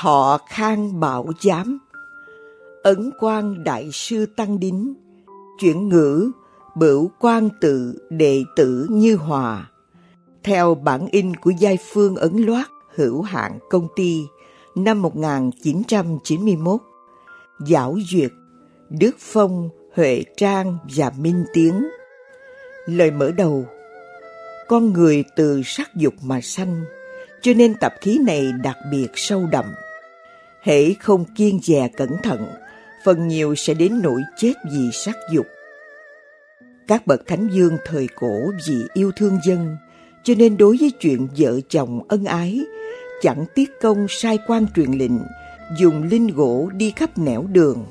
Thọ Khang Bảo Giám. Ấn Quang Đại Sư Tăng Đính. Chuyển ngữ, Bửu Quang Tự Đệ Tử Như Hòa. Theo bản in của Giai Phương Ấn Loát, hữu hạn công ty, năm 1991 Giảo Duyệt, Đức Phong, Huệ Trang và Minh Tiến. Lời mở đầu, Con người từ sắc dục mà sanh, cho nên tập khí này đặc biệt sâu đậm. Hễ không kiên dè cẩn thận, phần nhiều sẽ đến nỗi chết vì sắc dục. Các bậc thánh dương thời cổ vì yêu thương dân, cho nên đối với chuyện vợ chồng ân ái, chẳng tiếc công sai quan truyền lệnh, dùng linh gỗ đi khắp nẻo đường.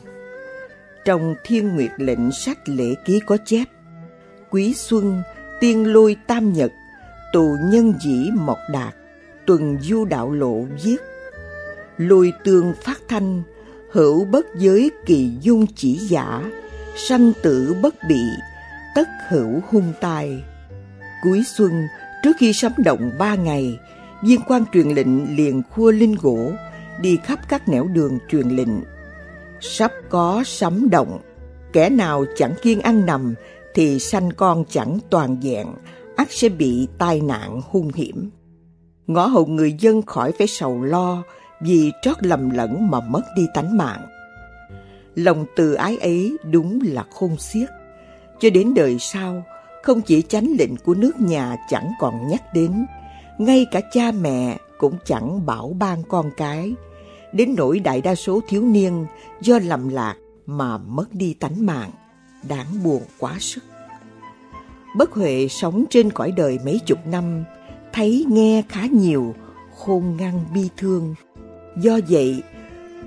Trong Thiên Nguyệt lệnh sách lễ ký có chép, Quý Xuân, tiên lôi tam nhật, tù nhân dĩ mộc đạt, tuần du đạo lộ viết lôi tương phát thanh, hữu bất giới kỳ dung chỉ giả, sanh tử bất bị, tất hữu hung tai. Cuối xuân, trước khi sấm động ba ngày, viên quan truyền lệnh liền khua linh gỗ, đi khắp các nẻo đường truyền lệnh. Sắp có sấm động, kẻ nào chẳng kiên ăn nằm thì sanh con chẳng toàn vẹn, ắt sẽ bị tai nạn hung hiểm. Ngõ hầu người dân khỏi phải sầu lo vì trót lầm lẫn mà mất đi tánh mạng. Lòng từ ái ấy đúng là khôn xiết. Cho đến đời sau, không chỉ chánh lệnh của nước nhà chẳng còn nhắc đến, ngay cả cha mẹ cũng chẳng bảo ban con cái. Đến nỗi đại đa số thiếu niên do lầm lạc mà mất đi tánh mạng, đáng buồn quá sức. Bất Huệ sống trên cõi đời mấy chục năm, thấy nghe khá nhiều, khôn ngăn bi thương. Do vậy,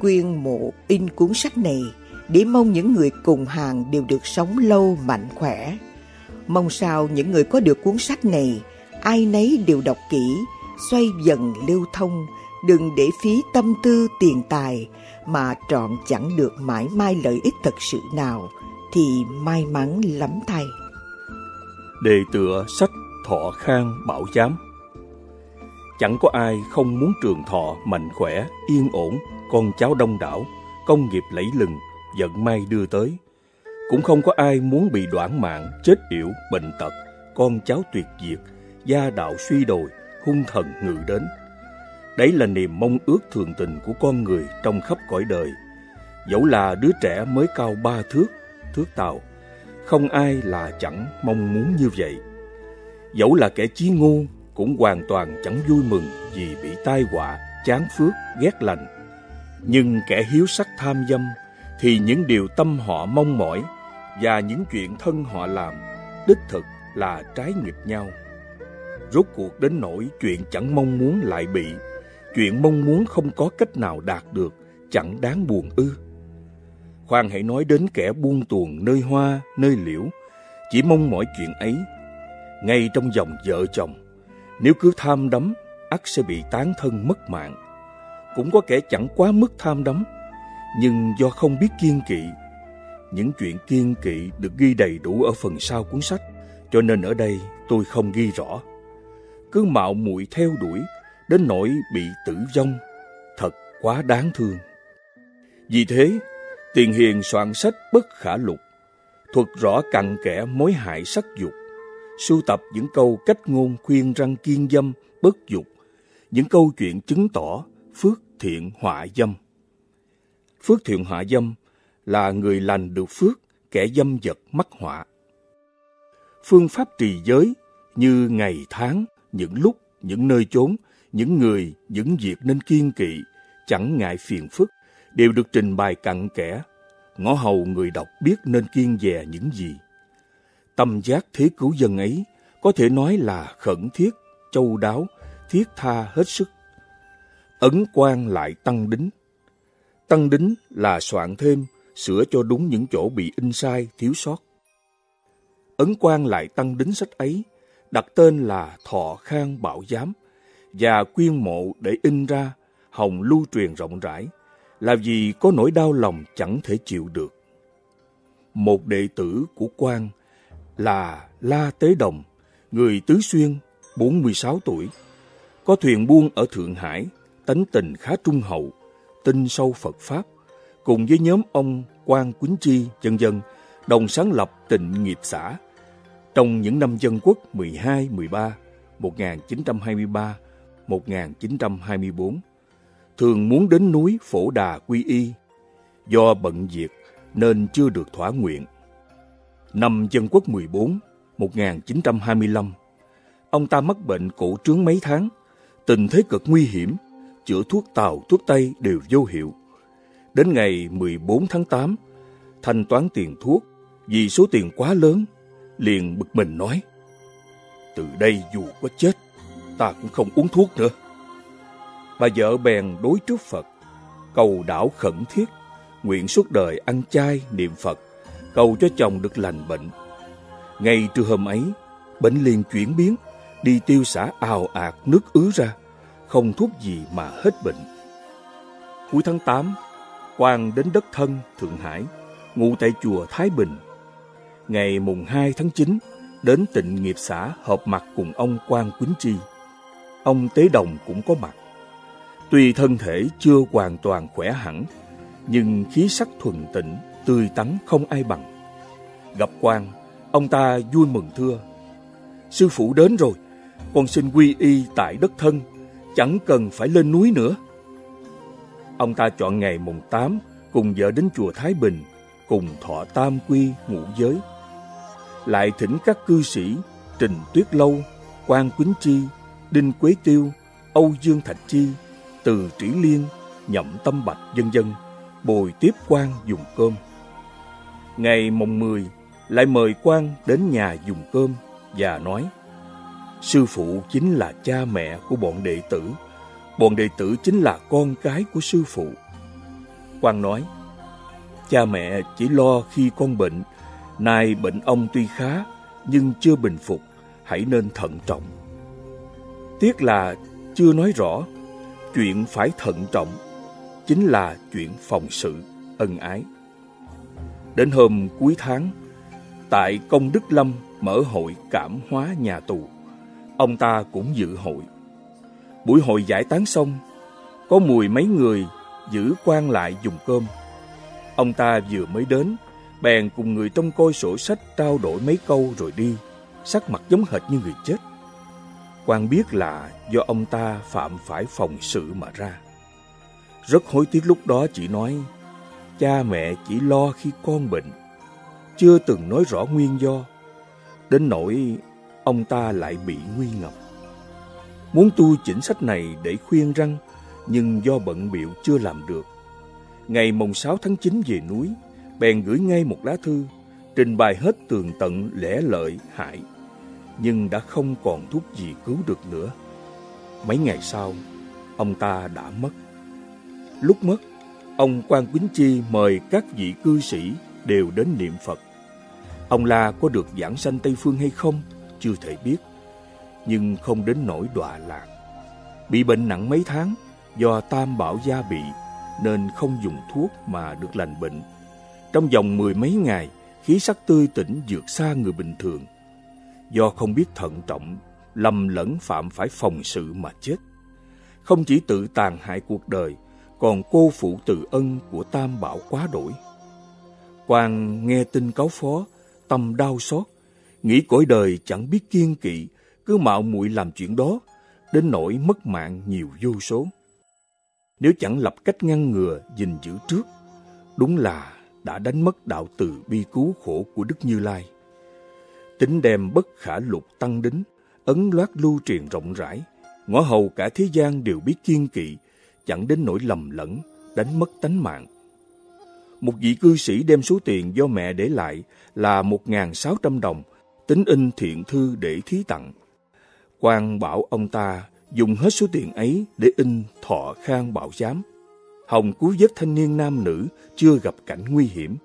quyên mộ in cuốn sách này để mong những người cùng hàng đều được sống lâu mạnh khỏe. Mong sao những người có được cuốn sách này, ai nấy đều đọc kỹ, xoay dần lưu thông, đừng để phí tâm tư tiền tài mà trọn chẳng được mãi mai lợi ích thật sự nào thì may mắn lắm thay. Đề tựa sách Thọ Khang Bảo Giám Chẳng có ai không muốn trường thọ, mạnh khỏe, yên ổn, con cháu đông đảo, công nghiệp lẫy lừng, vận may đưa tới. Cũng không có ai muốn bị đoạn mạng, chết yểu, bệnh tật, con cháu tuyệt diệt, gia đạo suy đồi, hung thần ngự đến. Đấy là niềm mong ước thường tình của con người trong khắp cõi đời. Dẫu là đứa trẻ mới cao ba thước, thước tàu, không ai là chẳng mong muốn như vậy. Dẫu là kẻ chí ngu, cũng hoàn toàn chẳng vui mừng vì bị tai họa, chán phước, ghét lành. Nhưng kẻ hiếu sắc tham dâm thì những điều tâm họ mong mỏi và những chuyện thân họ làm đích thực là trái nghịch nhau. Rốt cuộc đến nỗi chuyện chẳng mong muốn lại bị, chuyện mong muốn không có cách nào đạt được chẳng đáng buồn ư. Khoan hãy nói đến kẻ buông tuồng nơi hoa, nơi liễu, chỉ mong mỏi chuyện ấy. Ngay trong dòng vợ chồng, nếu cứ tham đắm, ắt sẽ bị tán thân mất mạng. Cũng có kẻ chẳng quá mức tham đắm, nhưng do không biết kiên kỵ. Những chuyện kiên kỵ được ghi đầy đủ ở phần sau cuốn sách, cho nên ở đây tôi không ghi rõ. Cứ mạo muội theo đuổi, đến nỗi bị tử vong, thật quá đáng thương. Vì thế, Tiền Hiền soạn sách bất khả lục, thuật rõ cặn kẽ mối hại sắc dục, sưu tập những câu cách ngôn khuyên răng kiên dâm, bất dục, những câu chuyện chứng tỏ phước thiện họa dâm. Phước thiện họa dâm là người lành được phước, kẻ dâm vật mắc họa. Phương pháp trì giới như ngày tháng, những lúc, những nơi chốn, những người, những việc nên kiên kỵ, chẳng ngại phiền phức, đều được trình bày cặn kẽ. Ngõ hầu người đọc biết nên kiên dè những gì. Tâm giác thế cứu dân ấy có thể nói là khẩn thiết, châu đáo, thiết tha hết sức. Ấn quan lại tăng đính. Tăng đính là soạn thêm, sửa cho đúng những chỗ bị in sai, thiếu sót. Ấn quan lại tăng đính sách ấy, đặt tên là Thọ Khang Bảo Giám và quyên mộ để in ra, hồng lưu truyền rộng rãi, là vì có nỗi đau lòng chẳng thể chịu được. Một đệ tử của quan là La Tế Đồng, người Tứ Xuyên, 46 tuổi. Có thuyền buôn ở Thượng Hải, tánh tình khá trung hậu, tin sâu Phật Pháp, cùng với nhóm ông Quan Quýnh Chi, dân dân, đồng sáng lập tịnh nghiệp xã. Trong những năm dân quốc 12-13, 1923-1924, thường muốn đến núi Phổ Đà Quy Y. Do bận việc nên chưa được thỏa nguyện. Năm dân quốc 14, 1925, ông ta mắc bệnh cổ trướng mấy tháng, tình thế cực nguy hiểm, chữa thuốc tàu, thuốc tây đều vô hiệu. Đến ngày 14 tháng 8, thanh toán tiền thuốc vì số tiền quá lớn, liền bực mình nói, từ đây dù có chết, ta cũng không uống thuốc nữa. Bà vợ bèn đối trước Phật, cầu đảo khẩn thiết, nguyện suốt đời ăn chay niệm Phật, cầu cho chồng được lành bệnh. Ngay trưa hôm ấy, bệnh liền chuyển biến, đi tiêu xả ào ạt nước ứ ra, không thuốc gì mà hết bệnh. Cuối tháng 8, quan đến đất thân Thượng Hải, ngụ tại chùa Thái Bình. Ngày mùng 2 tháng 9, đến tịnh nghiệp xã họp mặt cùng ông quan Quýnh Chi. Ông Tế Đồng cũng có mặt. Tuy thân thể chưa hoàn toàn khỏe hẳn, nhưng khí sắc thuần tịnh, tươi tắn không ai bằng. Gặp quan, ông ta vui mừng thưa. Sư phụ đến rồi, con xin quy y tại đất thân, chẳng cần phải lên núi nữa. Ông ta chọn ngày mùng 8 cùng vợ đến chùa Thái Bình, cùng thọ tam quy ngũ giới. Lại thỉnh các cư sĩ Trình Tuyết Lâu, Quan Quýnh Chi, Đinh Quế Tiêu, Âu Dương Thạch Chi, Từ Trĩ Liên, Nhậm Tâm Bạch dân dân bồi tiếp quan dùng cơm. Ngày mùng 10 lại mời quan đến nhà dùng cơm và nói Sư phụ chính là cha mẹ của bọn đệ tử, bọn đệ tử chính là con cái của sư phụ. Quan nói Cha mẹ chỉ lo khi con bệnh, nay bệnh ông tuy khá nhưng chưa bình phục, hãy nên thận trọng. Tiếc là chưa nói rõ, chuyện phải thận trọng chính là chuyện phòng sự, ân ái. Đến hôm cuối tháng, tại Công Đức Lâm mở hội cảm hóa nhà tù, ông ta cũng dự hội. Buổi hội giải tán xong, có mùi mấy người giữ quan lại dùng cơm. Ông ta vừa mới đến, bèn cùng người trông coi sổ sách trao đổi mấy câu rồi đi, sắc mặt giống hệt như người chết. Quan biết là do ông ta phạm phải phòng sự mà ra. Rất hối tiếc lúc đó chỉ nói, cha mẹ chỉ lo khi con bệnh, chưa từng nói rõ nguyên do. Đến nỗi ông ta lại bị nguy ngập. Muốn tu chỉnh sách này để khuyên răng, nhưng do bận biệu chưa làm được. Ngày mùng 6 tháng 9 về núi, bèn gửi ngay một lá thư, trình bày hết tường tận lẽ lợi hại, nhưng đã không còn thuốc gì cứu được nữa. Mấy ngày sau, ông ta đã mất. Lúc mất, ông Quan Quýnh Chi mời các vị cư sĩ đều đến niệm Phật. Ông La có được giảng sanh Tây Phương hay không, chưa thể biết, nhưng không đến nỗi đọa lạc. Bị bệnh nặng mấy tháng, do tam bảo gia bị, nên không dùng thuốc mà được lành bệnh. Trong vòng mười mấy ngày, khí sắc tươi tỉnh vượt xa người bình thường. Do không biết thận trọng, lầm lẫn phạm phải phòng sự mà chết. Không chỉ tự tàn hại cuộc đời, còn cô phụ từ ân của Tam Bảo quá đổi. Quan nghe tin cáo phó, tâm đau xót, nghĩ cõi đời chẳng biết kiên kỵ, cứ mạo muội làm chuyện đó, đến nỗi mất mạng nhiều vô số. Nếu chẳng lập cách ngăn ngừa, gìn giữ trước, đúng là đã đánh mất đạo từ bi cứu khổ của Đức Như Lai. Tính đem bất khả lục tăng đính, ấn loát lưu truyền rộng rãi, ngõ hầu cả thế gian đều biết kiên kỵ, chẳng đến nỗi lầm lẫn, đánh mất tánh mạng. Một vị cư sĩ đem số tiền do mẹ để lại là 1.600 đồng, tính in thiện thư để thí tặng. quan bảo ông ta dùng hết số tiền ấy để in thọ khang bảo giám. Hồng cứu vớt thanh niên nam nữ chưa gặp cảnh nguy hiểm.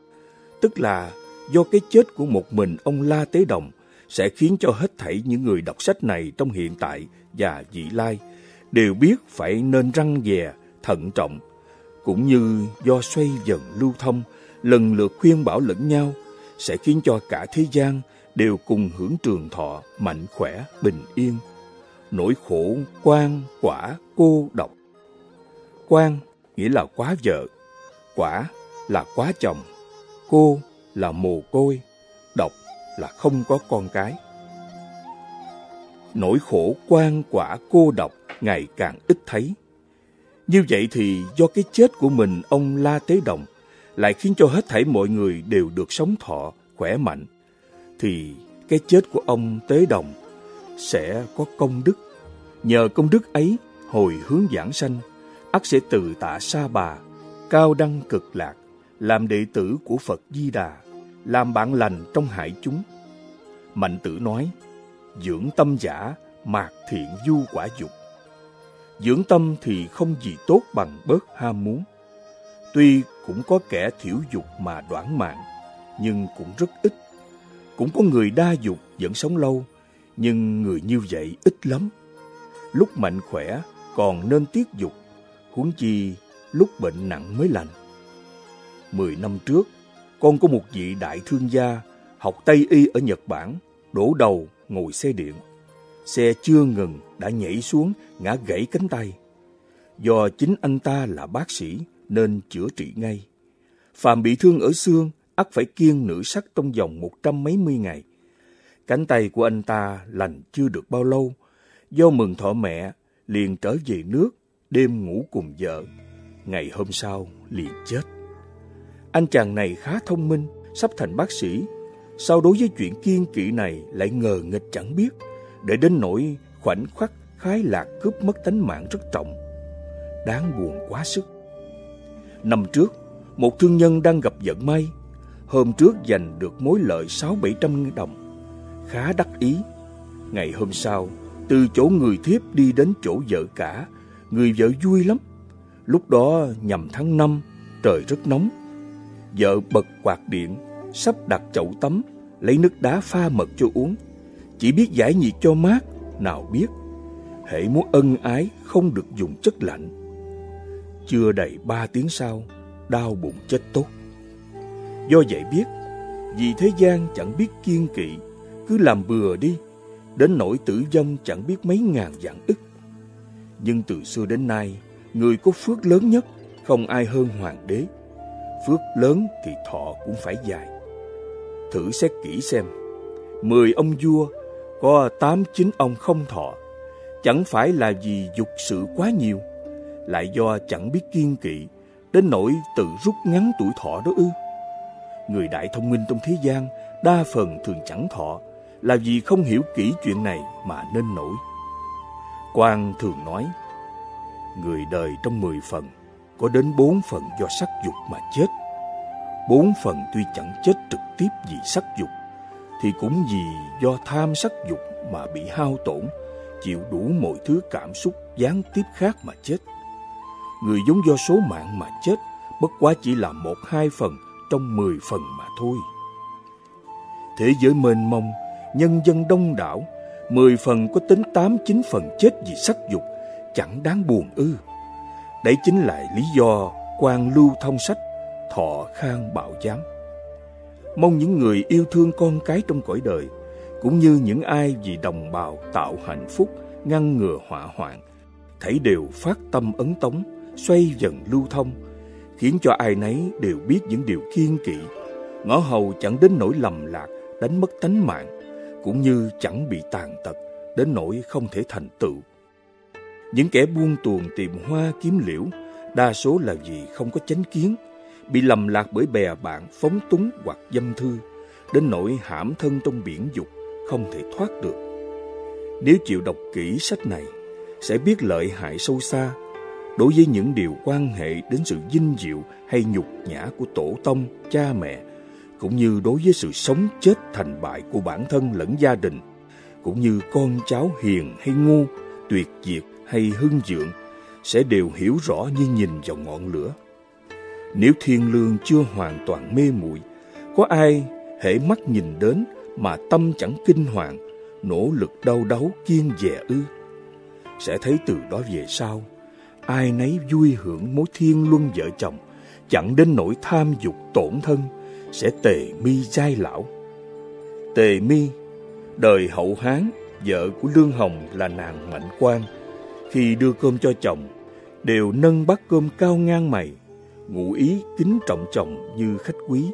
Tức là do cái chết của một mình ông La Tế Đồng sẽ khiến cho hết thảy những người đọc sách này trong hiện tại và vị lai đều biết phải nên răng dè, thận trọng, cũng như do xoay dần lưu thông, lần lượt khuyên bảo lẫn nhau, sẽ khiến cho cả thế gian đều cùng hưởng trường thọ, mạnh khỏe, bình yên. Nỗi khổ quan, quả, cô độc. Quan nghĩa là quá vợ, quả là quá chồng, cô là mồ côi, độc là không có con cái. Nỗi khổ quan quả cô độc ngày càng ít thấy. Như vậy thì do cái chết của mình ông La Tế Đồng lại khiến cho hết thảy mọi người đều được sống thọ, khỏe mạnh, thì cái chết của ông Tế Đồng sẽ có công đức. Nhờ công đức ấy, hồi hướng giảng sanh, ắt sẽ từ tạ sa bà, cao đăng cực lạc, làm đệ tử của Phật Di Đà, làm bạn lành trong hải chúng. Mạnh tử nói, dưỡng tâm giả, mạc thiện du quả dục. Dưỡng tâm thì không gì tốt bằng bớt ham muốn. Tuy cũng có kẻ thiểu dục mà đoản mạng, nhưng cũng rất ít. Cũng có người đa dục vẫn sống lâu, nhưng người như vậy ít lắm. Lúc mạnh khỏe còn nên tiết dục, huống chi lúc bệnh nặng mới lành. Mười năm trước, con có một vị đại thương gia học Tây Y ở Nhật Bản, đổ đầu ngồi xe điện. Xe chưa ngừng đã nhảy xuống ngã gãy cánh tay. Do chính anh ta là bác sĩ nên chữa trị ngay. phạm bị thương ở xương, ắt phải kiêng nữ sắc trong vòng một trăm mấy mươi ngày. Cánh tay của anh ta lành chưa được bao lâu, do mừng thọ mẹ, liền trở về nước, đêm ngủ cùng vợ. Ngày hôm sau, liền chết. Anh chàng này khá thông minh, sắp thành bác sĩ. Sao đối với chuyện kiên kỵ này lại ngờ nghịch chẳng biết, để đến nỗi khoảnh khắc khái lạc cướp mất tánh mạng rất trọng. Đáng buồn quá sức. Năm trước, một thương nhân đang gặp vận may. Hôm trước giành được mối lợi sáu bảy trăm đồng. Khá đắc ý. Ngày hôm sau, từ chỗ người thiếp đi đến chỗ vợ cả, người vợ vui lắm. Lúc đó nhằm tháng năm, trời rất nóng. Vợ bật quạt điện, sắp đặt chậu tắm, lấy nước đá pha mật cho uống. Chỉ biết giải nhiệt cho mát, nào biết. Hễ muốn ân ái không được dùng chất lạnh. Chưa đầy ba tiếng sau, đau bụng chết tốt. Do vậy biết, vì thế gian chẳng biết kiên kỵ, cứ làm bừa đi, đến nỗi tử vong chẳng biết mấy ngàn vạn ức. Nhưng từ xưa đến nay, người có phước lớn nhất không ai hơn hoàng đế. Phước lớn thì thọ cũng phải dài. Thử xét kỹ xem, mười ông vua có tám chín ông không thọ, chẳng phải là vì dục sự quá nhiều, lại do chẳng biết kiên kỵ, đến nỗi tự rút ngắn tuổi thọ đó ư. Người đại thông minh trong thế gian đa phần thường chẳng thọ, là vì không hiểu kỹ chuyện này mà nên nổi. Quang thường nói, người đời trong mười phần, có đến bốn phần do sắc dục mà chết. Bốn phần tuy chẳng chết trực tiếp vì sắc dục, thì cũng vì do tham sắc dục mà bị hao tổn, chịu đủ mọi thứ cảm xúc gián tiếp khác mà chết. Người giống do số mạng mà chết, bất quá chỉ là một hai phần trong mười phần mà thôi. Thế giới mênh mông, nhân dân đông đảo, mười phần có tính tám chín phần chết vì sắc dục, chẳng đáng buồn ư. Đấy chính là lý do quan lưu thông sách, thọ khang bạo giám. Mong những người yêu thương con cái trong cõi đời, cũng như những ai vì đồng bào tạo hạnh phúc, ngăn ngừa họa hoạn, thảy đều phát tâm ấn tống, xoay dần lưu thông, khiến cho ai nấy đều biết những điều kiên kỵ, ngõ hầu chẳng đến nỗi lầm lạc, đánh mất tánh mạng, cũng như chẳng bị tàn tật, đến nỗi không thể thành tựu. Những kẻ buông tuồng tìm hoa kiếm liễu, đa số là vì không có chánh kiến, bị lầm lạc bởi bè bạn phóng túng hoặc dâm thư, đến nỗi hãm thân trong biển dục, không thể thoát được. Nếu chịu đọc kỹ sách này, sẽ biết lợi hại sâu xa đối với những điều quan hệ đến sự vinh diệu hay nhục nhã của tổ tông, cha mẹ, cũng như đối với sự sống chết thành bại của bản thân lẫn gia đình, cũng như con cháu hiền hay ngu, tuyệt diệt hay hưng dượng, sẽ đều hiểu rõ như nhìn vào ngọn lửa. Nếu thiên lương chưa hoàn toàn mê muội, có ai hễ mắt nhìn đến mà tâm chẳng kinh hoàng, nỗ lực đau đáu kiên dè ư? Sẽ thấy từ đó về sau, ai nấy vui hưởng mối thiên luân vợ chồng, chẳng đến nỗi tham dục tổn thân, sẽ tề mi giai lão. Tề mi, đời hậu Hán, vợ của Lương Hồng là nàng Mạnh Quang. Khi đưa cơm cho chồng, đều nâng bát cơm cao ngang mày, ngụ ý kính trọng chồng như khách quý.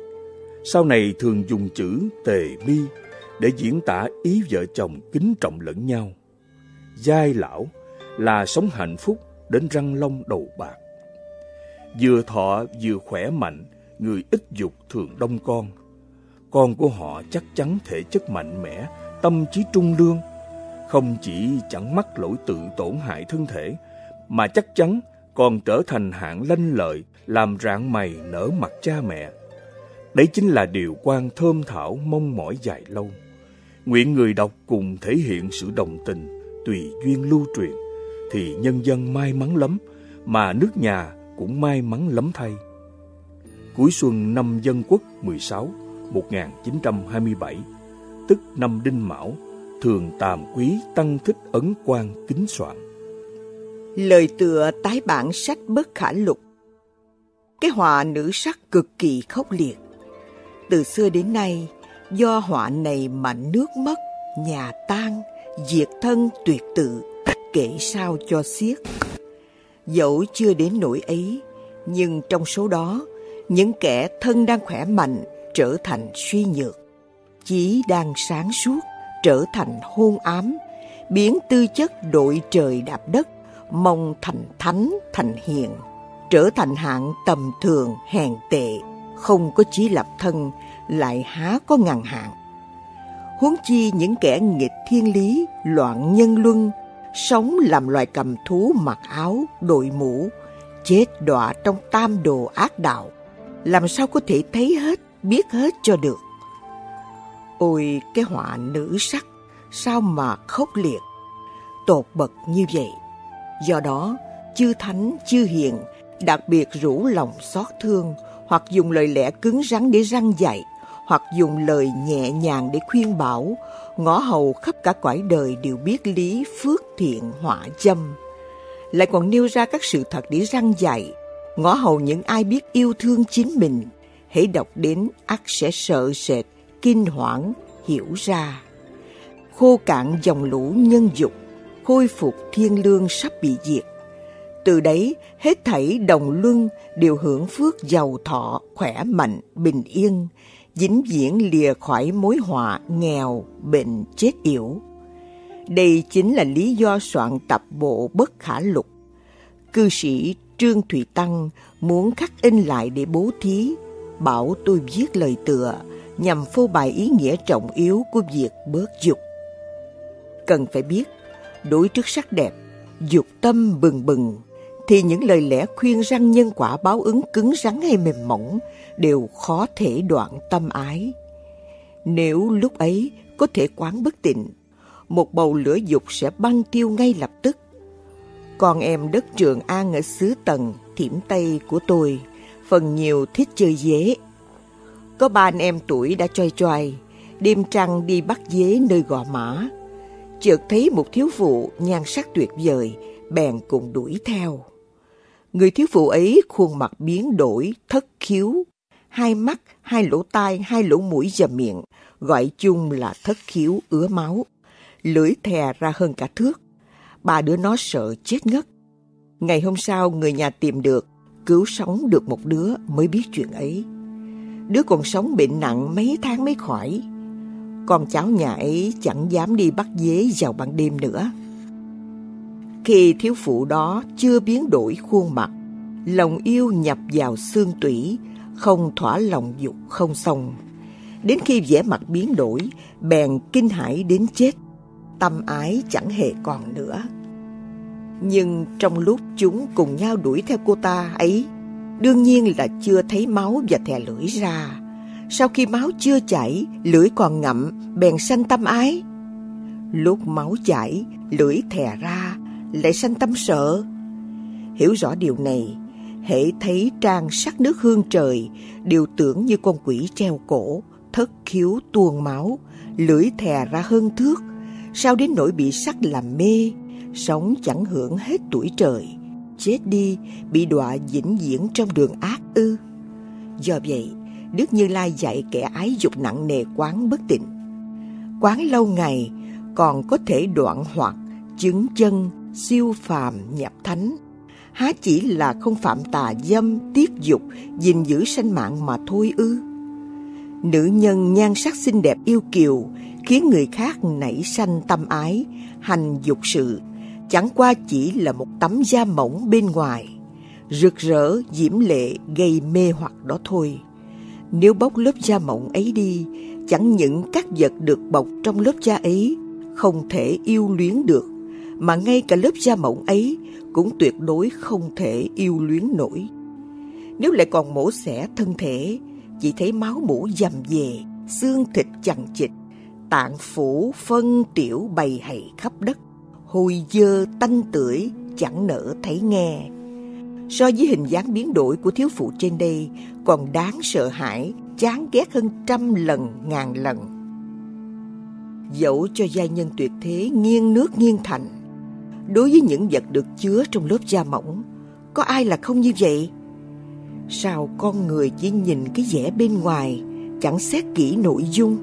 Sau này thường dùng chữ tề bi để diễn tả ý vợ chồng kính trọng lẫn nhau. Giai lão là sống hạnh phúc đến răng long đầu bạc. Vừa thọ vừa khỏe mạnh, người ít dục thường đông con. Con của họ chắc chắn thể chất mạnh mẽ, tâm trí trung lương, không chỉ chẳng mắc lỗi tự tổn hại thân thể, mà chắc chắn còn trở thành hạng lanh lợi, làm rạng mày nở mặt cha mẹ. Đấy chính là điều quan thơm thảo mong mỏi dài lâu. Nguyện người đọc cùng thể hiện sự đồng tình, tùy duyên lưu truyền, thì nhân dân may mắn lắm, mà nước nhà cũng may mắn lắm thay. Cuối xuân năm Dân Quốc 16, 1927, tức năm Đinh Mão, thường tàm quý tăng thích ấn quan kính soạn. Lời tựa tái bản sách bất khả lục cái họa nữ sắc cực kỳ khốc liệt. Từ xưa đến nay, do họa này mà nước mất, nhà tan, diệt thân tuyệt tự, kể sao cho xiết. Dẫu chưa đến nỗi ấy, nhưng trong số đó, những kẻ thân đang khỏe mạnh trở thành suy nhược, chí đang sáng suốt trở thành hôn ám, biến tư chất đội trời đạp đất, mong thành thánh thành hiền, trở thành hạng tầm thường hèn tệ, không có chí lập thân, lại há có ngàn hạng. Huống chi những kẻ nghịch thiên lý, loạn nhân luân, sống làm loài cầm thú mặc áo, đội mũ, chết đọa trong tam đồ ác đạo, làm sao có thể thấy hết, biết hết cho được. Ôi cái họa nữ sắc, sao mà khốc liệt, tột bậc như vậy. Do đó, chư thánh, chư hiền đặc biệt rủ lòng xót thương, hoặc dùng lời lẽ cứng rắn để răng dạy, hoặc dùng lời nhẹ nhàng để khuyên bảo, ngõ hầu khắp cả cõi đời đều biết lý, phước, thiện, họa châm lại còn nêu ra các sự thật để răng dạy, ngõ hầu những ai biết yêu thương chính mình hãy đọc đến ắt sẽ sợ sệt, kinh hoảng, hiểu ra. Khô cạn dòng lũ nhân dục, khôi phục thiên lương sắp bị diệt từ đấy hết thảy đồng luân đều hưởng phước giàu thọ khỏe mạnh bình yên dính viễn lìa khỏi mối họa nghèo bệnh chết yểu đây chính là lý do soạn tập bộ bất khả lục cư sĩ trương thủy tăng muốn khắc in lại để bố thí bảo tôi viết lời tựa nhằm phô bày ý nghĩa trọng yếu của việc bớt dục. Cần phải biết, đối trước sắc đẹp, dục tâm bừng bừng, thì những lời lẽ khuyên răng nhân quả báo ứng cứng rắn hay mềm mỏng đều khó thể đoạn tâm ái. Nếu lúc ấy có thể quán bất tịnh, một bầu lửa dục sẽ băng tiêu ngay lập tức. Con em đất Trường An ở xứ Tần, Thiểm Tây của tôi, phần nhiều thích chơi dế, có ba anh em tuổi đã choai choai, đêm trăng đi bắt dế nơi gò mã. Chợt thấy một thiếu phụ nhan sắc tuyệt vời, bèn cùng đuổi theo. Người thiếu phụ ấy khuôn mặt biến đổi, thất khiếu, hai mắt, hai lỗ tai, hai lỗ mũi và miệng, gọi chung là thất khiếu ứa máu. Lưỡi thè ra hơn cả thước. Ba đứa nó sợ chết ngất. Ngày hôm sau người nhà tìm được, cứu sống được một đứa mới biết chuyện ấy. Đứa còn sống bệnh nặng mấy tháng mới khỏi. Con cháu nhà ấy chẳng dám đi bắt dế vào ban đêm nữa. Khi thiếu phụ đó chưa biến đổi khuôn mặt, lòng yêu nhập vào xương tủy, không thỏa lòng dục không xong. Đến khi vẻ mặt biến đổi, bèn kinh hãi đến chết, tâm ái chẳng hề còn nữa. Nhưng trong lúc chúng cùng nhau đuổi theo cô ta ấy, đương nhiên là chưa thấy máu và thè lưỡi ra. Sau khi máu chưa chảy, lưỡi còn ngậm, bèn sanh tâm ái. Lúc máu chảy, lưỡi thè ra, lại sanh tâm sợ. Hiểu rõ điều này, hễ thấy trang sắc nước hương trời, đều tưởng như con quỷ treo cổ, thất khiếu tuôn máu, lưỡi thè ra hơn thước, sao đến nỗi bị sắc làm mê, sống chẳng hưởng hết tuổi trời chết đi bị đọa vĩnh viễn trong đường ác ư do vậy đức như lai dạy kẻ ái dục nặng nề quán bất tịnh quán lâu ngày còn có thể đoạn hoặc chứng chân siêu phàm nhập thánh há chỉ là không phạm tà dâm, tiết dục, gìn giữ sanh mạng mà thôi ư? Nữ nhân nhan sắc xinh đẹp yêu kiều, khiến người khác nảy sanh tâm ái, hành dục sự, chẳng qua chỉ là một tấm da mỏng bên ngoài, rực rỡ, diễm lệ, gây mê hoặc đó thôi. Nếu bóc lớp da mỏng ấy đi, chẳng những các vật được bọc trong lớp da ấy không thể yêu luyến được, mà ngay cả lớp da mỏng ấy cũng tuyệt đối không thể yêu luyến nổi. Nếu lại còn mổ xẻ thân thể, chỉ thấy máu mũ dầm về, xương thịt chằng chịt, tạng phủ phân tiểu bày hầy khắp đất, hôi dơ tanh tưởi chẳng nỡ thấy nghe. So với hình dáng biến đổi của thiếu phụ trên đây còn đáng sợ hãi, chán ghét hơn trăm lần, ngàn lần. Dẫu cho giai nhân tuyệt thế nghiêng nước nghiêng thành, đối với những vật được chứa trong lớp da mỏng, có ai là không như vậy? Sao con người chỉ nhìn cái vẻ bên ngoài, chẳng xét kỹ nội dung?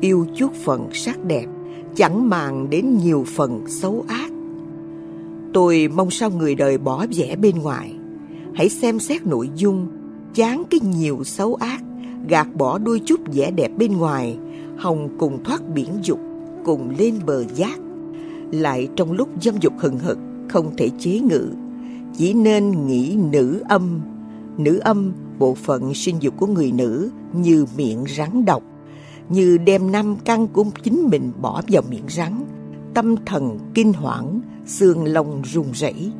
Yêu chút phần sắc đẹp, chẳng màng đến nhiều phần xấu ác. Tôi mong sao người đời bỏ vẻ bên ngoài, hãy xem xét nội dung, chán cái nhiều xấu ác, gạt bỏ đôi chút vẻ đẹp bên ngoài, hồng cùng thoát biển dục, cùng lên bờ giác. Lại trong lúc dâm dục hừng hực, không thể chế ngự, chỉ nên nghĩ nữ âm. Nữ âm, bộ phận sinh dục của người nữ như miệng rắn độc, như đem năm căn của chính mình bỏ vào miệng rắn, tâm thần kinh hoảng, xương lông run rẩy.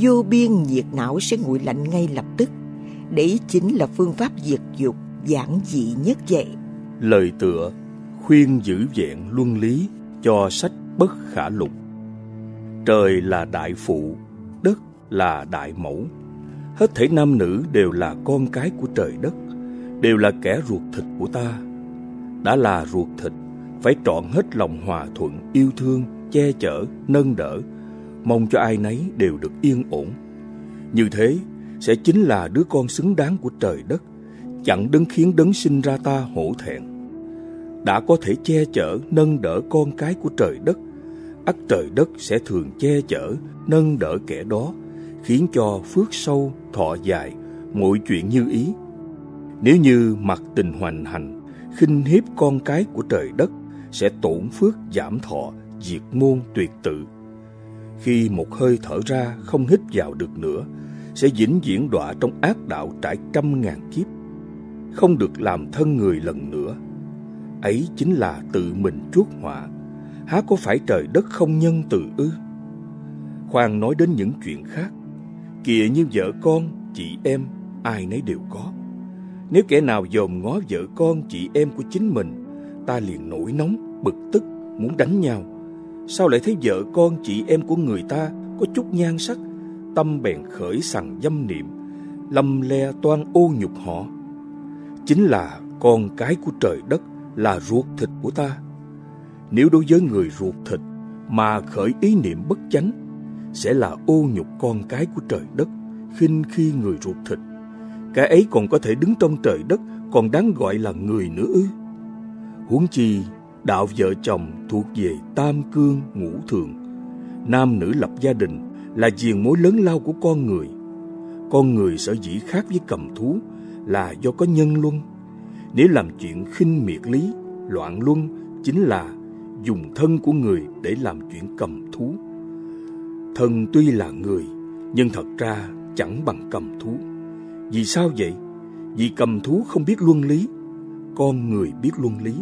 Vô biên nhiệt não sẽ nguội lạnh ngay lập tức. Đấy chính là phương pháp diệt dục giản dị nhất vậy. Lời tựa khuyên giữ vẹn luân lý cho sách bất khả lục. Trời là đại phụ, đất là đại mẫu. Hết thể nam nữ đều là con cái của trời đất, đều là kẻ ruột thịt của ta. Đã là ruột thịt, phải trọn hết lòng hòa thuận, yêu thương, che chở, nâng đỡ, mong cho ai nấy đều được yên ổn. Như thế sẽ chính là đứa con xứng đáng của trời đất, chẳng đấng khiến đấng sinh ra ta hổ thẹn. Đã có thể che chở, nâng đỡ con cái của trời đất, ắt trời đất sẽ thường che chở, nâng đỡ kẻ đó, khiến cho phước sâu, thọ dài, mọi chuyện như ý. Nếu như mặc tình hoành hành, khinh hiếp con cái của trời đất, sẽ tổn phước giảm thọ, diệt môn tuyệt tự. Khi một hơi thở ra không hít vào được nữa, sẽ vĩnh viễn đọa trong ác đạo trải trăm ngàn kiếp, không được làm thân người lần nữa. Ấy chính là tự mình chuốc họa, há có phải trời đất không nhân từ ư? Khoan nói đến những chuyện khác, kìa như vợ con, chị em, ai nấy đều có. Nếu kẻ nào dòm ngó vợ con, chị em của chính mình, ta liền nổi nóng, bực tức, muốn đánh nhau. Sao lại thấy vợ con, chị em của người ta có chút nhan sắc, tâm bèn khởi sằng dâm niệm, lâm le toan ô nhục họ. Chính là con cái của trời đất, là ruột thịt của ta. Nếu đối với người ruột thịt mà khởi ý niệm bất chánh, sẽ là ô nhục con cái của trời đất, khinh khi người ruột thịt. Cái ấy còn có thể đứng trong trời đất, còn đáng gọi là người nữa ư. Huống chi, đạo vợ chồng thuộc về tam cương ngũ thường. Nam nữ lập gia đình là diền mối lớn lao của con người. Con người sở dĩ khác với cầm thú là do có nhân luân. Nếu làm chuyện khinh miệt lý, loạn luân chính là dùng thân của người để làm chuyện cầm thú. Thân tuy là người, nhưng thật ra chẳng bằng cầm thú. Vì sao vậy? Vì cầm thú không biết luân lý, con người biết luân lý.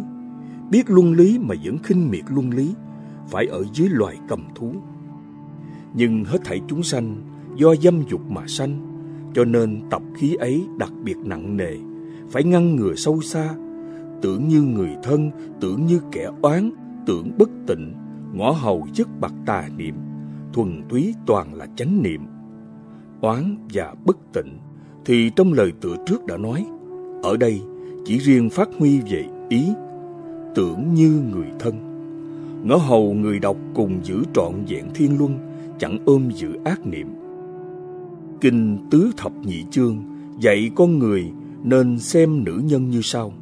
Biết luân lý mà vẫn khinh miệt luân lý, phải ở dưới loài cầm thú. Nhưng hết thảy chúng sanh do dâm dục mà sanh, cho nên tập khí ấy đặc biệt nặng nề, phải ngăn ngừa sâu xa, tưởng như người thân, tưởng như kẻ oán, tưởng bất tịnh, ngõ hầu dứt bạc tà niệm, thuần túy toàn là chánh niệm. Oán và bất tịnh thì trong lời tựa trước đã nói, ở đây chỉ riêng phát huy về ý, tưởng như người thân. Ngõ hầu người đọc cùng giữ trọn vẹn thiên luân, chẳng ôm giữ ác niệm. Kinh Tứ Thập Nhị Chương dạy con người nên xem nữ nhân như sau.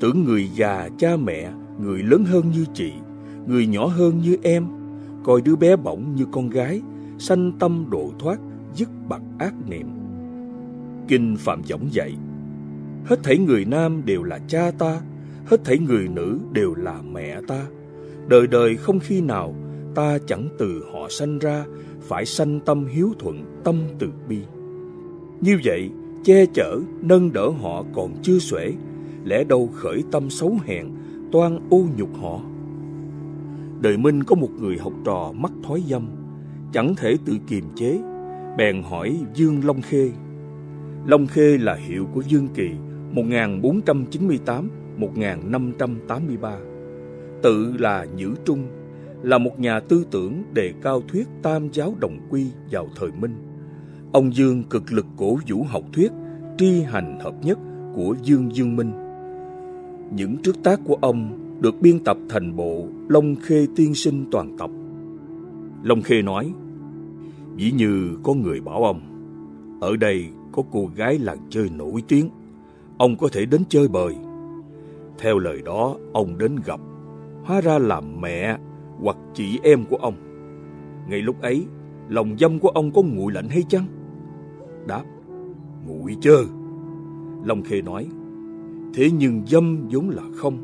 Tưởng người già cha mẹ, người lớn hơn như chị, người nhỏ hơn như em, coi đứa bé bỏng như con gái, sanh tâm độ thoát, dứt bặt ác niệm. Kinh Phạm Võng dạy, hết thảy người nam đều là cha ta, hết thảy người nữ đều là mẹ ta. Đời đời không khi nào ta chẳng từ họ sanh ra, phải sanh tâm hiếu thuận, tâm từ bi. Như vậy, che chở, nâng đỡ họ còn chưa xuể, lẽ đâu khởi tâm xấu hèn, toan ô nhục họ. Đời Minh có một người học trò mắc thói dâm, chẳng thể tự kiềm chế, bèn hỏi Dương Long Khê. Long Khê là hiệu của Dương Kỳ 1498-1583. Tự là Nhữ Trung, là một nhà tư tưởng đề cao thuyết tam giáo đồng quy vào thời Minh. Ông Dương cực lực cổ vũ học thuyết tri hành hợp nhất của Dương Dương Minh. Những trước tác của ông được biên tập thành bộ Long Khê Tiên Sinh toàn tập. Long Khê nói, Dĩ như có người bảo ông, ở đây có cô gái làng chơi nổi tiếng, ông có thể đến chơi bời. Theo lời đó, ông đến gặp, hóa ra là mẹ hoặc chị em của ông. Ngay lúc ấy, lòng dâm của ông có nguội lạnh hay chăng? Đáp, nguội chơ. Long Khê nói, thế nhưng dâm vốn là không,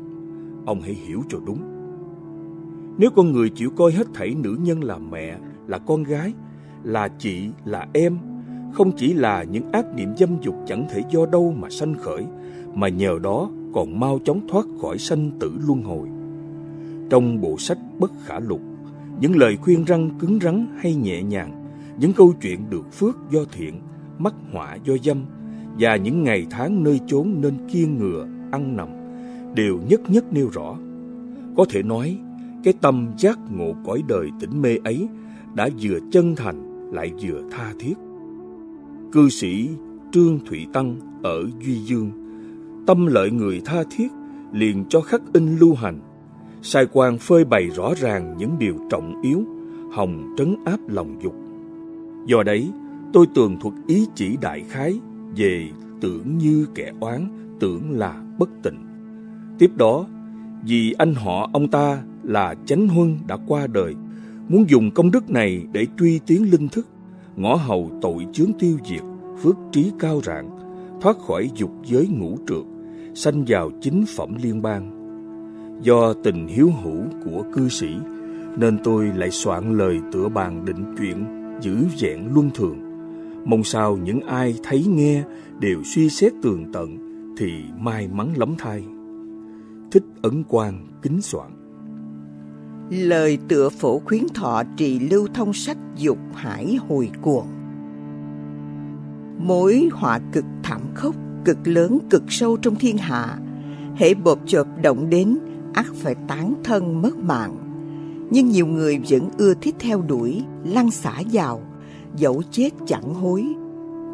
ông hãy hiểu cho đúng. Nếu con người chịu coi hết thảy nữ nhân là mẹ, là con gái, là chị, là em, không chỉ là những ác niệm dâm dục chẳng thể do đâu mà sanh khởi, mà nhờ đó còn mau chóng thoát khỏi sanh tử luân hồi. Trong bộ sách Bất Khả Lục, những lời khuyên răng cứng rắn hay nhẹ nhàng, những câu chuyện được phước do thiện, mắc họa do dâm, và những ngày tháng nơi chốn nên kiên ngựa ăn nằm, đều nhất nhất nêu rõ. Có thể nói, cái tâm giác ngộ cõi đời tỉnh mê ấy đã vừa chân thành lại vừa tha thiết. Cư sĩ Trương Thụy Tăng ở Duy Dương, tâm lợi người tha thiết liền cho khắc in lưu hành, sai quan phơi bày rõ ràng những điều trọng yếu, hồng trấn áp lòng dục. Do đấy, tôi tường thuật ý chỉ đại khái về tưởng như kẻ oán, tưởng là bất tịnh. Tiếp đó, vì anh họ ông ta là Chánh Huân đã qua đời, muốn dùng công đức này để truy tiến linh thức, ngõ hầu tội chướng tiêu diệt, phước trí cao rạng, thoát khỏi dục giới ngũ trượt, sanh vào chính phẩm liên bang. Do tình hiếu hữu của cư sĩ, nên tôi lại soạn lời tựa bàn định chuyện giữ vẹn luân thường. Mong sao những ai thấy nghe đều suy xét tường tận thì may mắn lắm thay. Thích ấn quan kính soạn. Lời tựa phổ khuyến thọ trì lưu thông sách dục hải hồi cuồng Mối họa cực thảm khốc, cực lớn, cực sâu trong thiên hạ Hễ bộp chộp động đến, ắt phải tán thân mất mạng Nhưng nhiều người vẫn ưa thích theo đuổi, lăn xả vào Dẫu chết chẳng hối.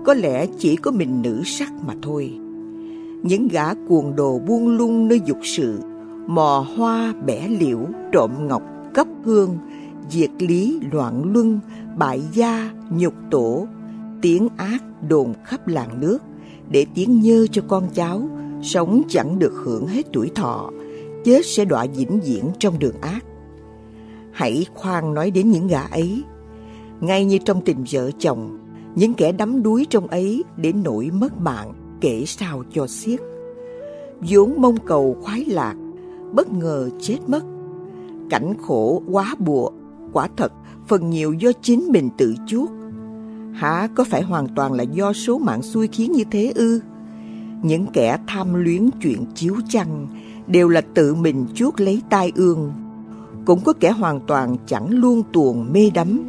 Có lẽ chỉ có mình nữ sắc mà thôi. Những gã cuồng đồ buông lung nơi dục sự, mò hoa bẻ liễu, trộm ngọc cấp hương, diệt lý, loạn luân, bại gia, nhục tổ, tiếng ác đồn khắp làng nước để tiếng nhơ cho con cháu sống chẳng được hưởng hết tuổi thọ, chết sẽ đọa vĩnh viễn trong đường ác. Hãy khoan nói đến những gã ấy ngay như trong tình vợ chồng những kẻ đắm đuối trong ấy đến nỗi mất mạng kể sao cho xiết vốn mong cầu khoái lạc bất ngờ chết mất. Cảnh khổ quá bùa, quả thật phần nhiều do chính mình tự chuốc. Hả có phải hoàn toàn là do số mạng xui khiến như thế ư? Những kẻ tham luyến chuyện chiếu chăng đều là tự mình chuốc lấy tai ương. Cũng có kẻ hoàn toàn chẳng luôn tuồng mê đắm,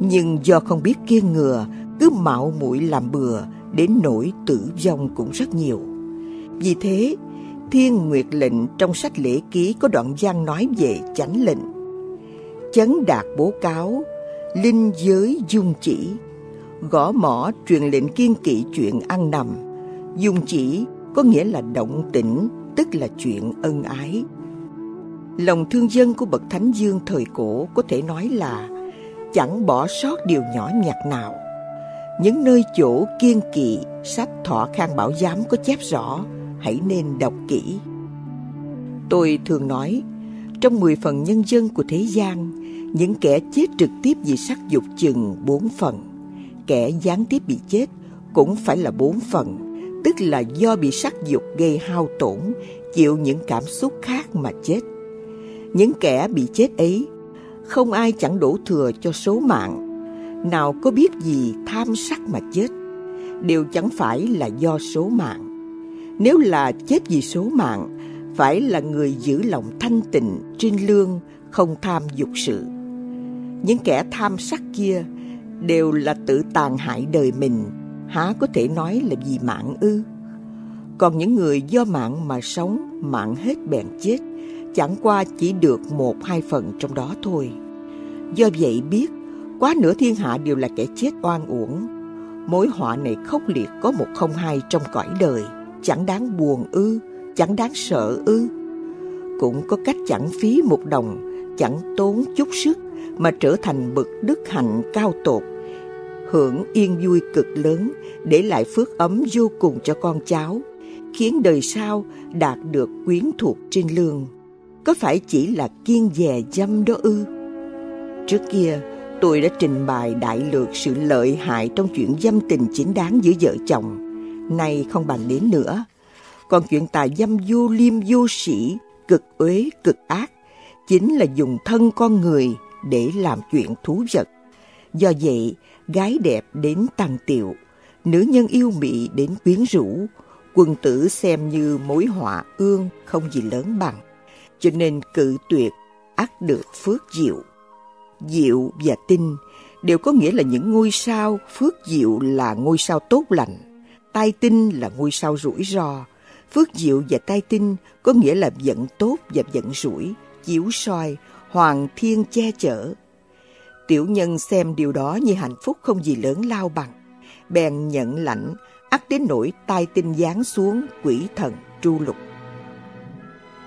nhưng do không biết kiêng ngừa, cứ mạo muội làm bừa, đến nỗi tử vong cũng rất nhiều. Vì thế, Thiên Nguyệt lệnh trong sách lễ ký có đoạn văn nói về chánh lệnh. Chấn đạt bố cáo, linh giới dung chỉ, gõ mỏ truyền lệnh kiên kỵ chuyện ăn nằm. Dung chỉ có nghĩa là động tĩnh, tức là chuyện ân ái. Lòng thương dân của bậc Thánh Dương thời cổ có thể nói là chẳng bỏ sót điều nhỏ nhặt nào. Những nơi chỗ kiên kỵ, sách thọ khang bảo giám có chép rõ hãy nên đọc kỹ. Tôi thường nói, trong 10 phần nhân dân của thế gian, Những kẻ chết trực tiếp vì sắc dục chừng bốn phần. Kẻ gián tiếp bị chết cũng phải là bốn phần, tức là do bị sắc dục gây hao tổn, chịu những cảm xúc khác mà chết. Những kẻ bị chết ấy, không ai chẳng đổ thừa cho số mạng. Nào có biết gì tham sắc mà chết, đều chẳng phải là do số mạng. Nếu là chết vì số mạng, phải là người giữ lòng thanh tịnh, trinh lương, không tham dục sự. Những kẻ tham sắc kia đều là tự tàn hại đời mình, há có thể nói là vì mạng ư? Còn những người do mạng mà sống, mạng hết bèn chết, chẳng qua chỉ được một hai phần trong đó thôi. Do vậy biết, quá nửa thiên hạ đều là kẻ chết oan uổng. Mối họa này khốc liệt có một không hai trong cõi đời, chẳng đáng buồn ư, chẳng đáng sợ ư. Cũng có cách chẳng phí một đồng, chẳng tốn chút sức mà trở thành bậc đức hạnh cao tột, hưởng yên vui cực lớn, để lại phước ấm vô cùng cho con cháu, khiến đời sau đạt được quyến thuộc trên lương. Có phải chỉ là kiên dè dâm đó ư? Trước kia, tôi đã trình bày đại lược sự lợi hại trong chuyện dâm tình chính đáng giữa vợ chồng. Nay không bàn đến nữa. Còn chuyện tà dâm vô liêm vô sĩ, cực uế, cực ác, chính là dùng thân con người để làm chuyện thú vật. Do vậy, gái đẹp đến tăng tiệu, nữ nhân yêu mị đến quyến rũ, quân tử xem như mối họa ương không gì lớn bằng. Cho nên cự tuyệt ắt được phước diệu. Diệu và tinh đều có nghĩa là những ngôi sao, phước diệu là ngôi sao tốt lành, tai tinh là ngôi sao rủi ro. Phước diệu và tai tinh có nghĩa là vận tốt và vận rủi, chiếu soi, hoàng thiên che chở. Tiểu nhân xem điều đó như hạnh phúc không gì lớn lao bằng. Bèn nhận lãnh, ắt đến nỗi tai tinh giáng xuống quỷ thần tru lục.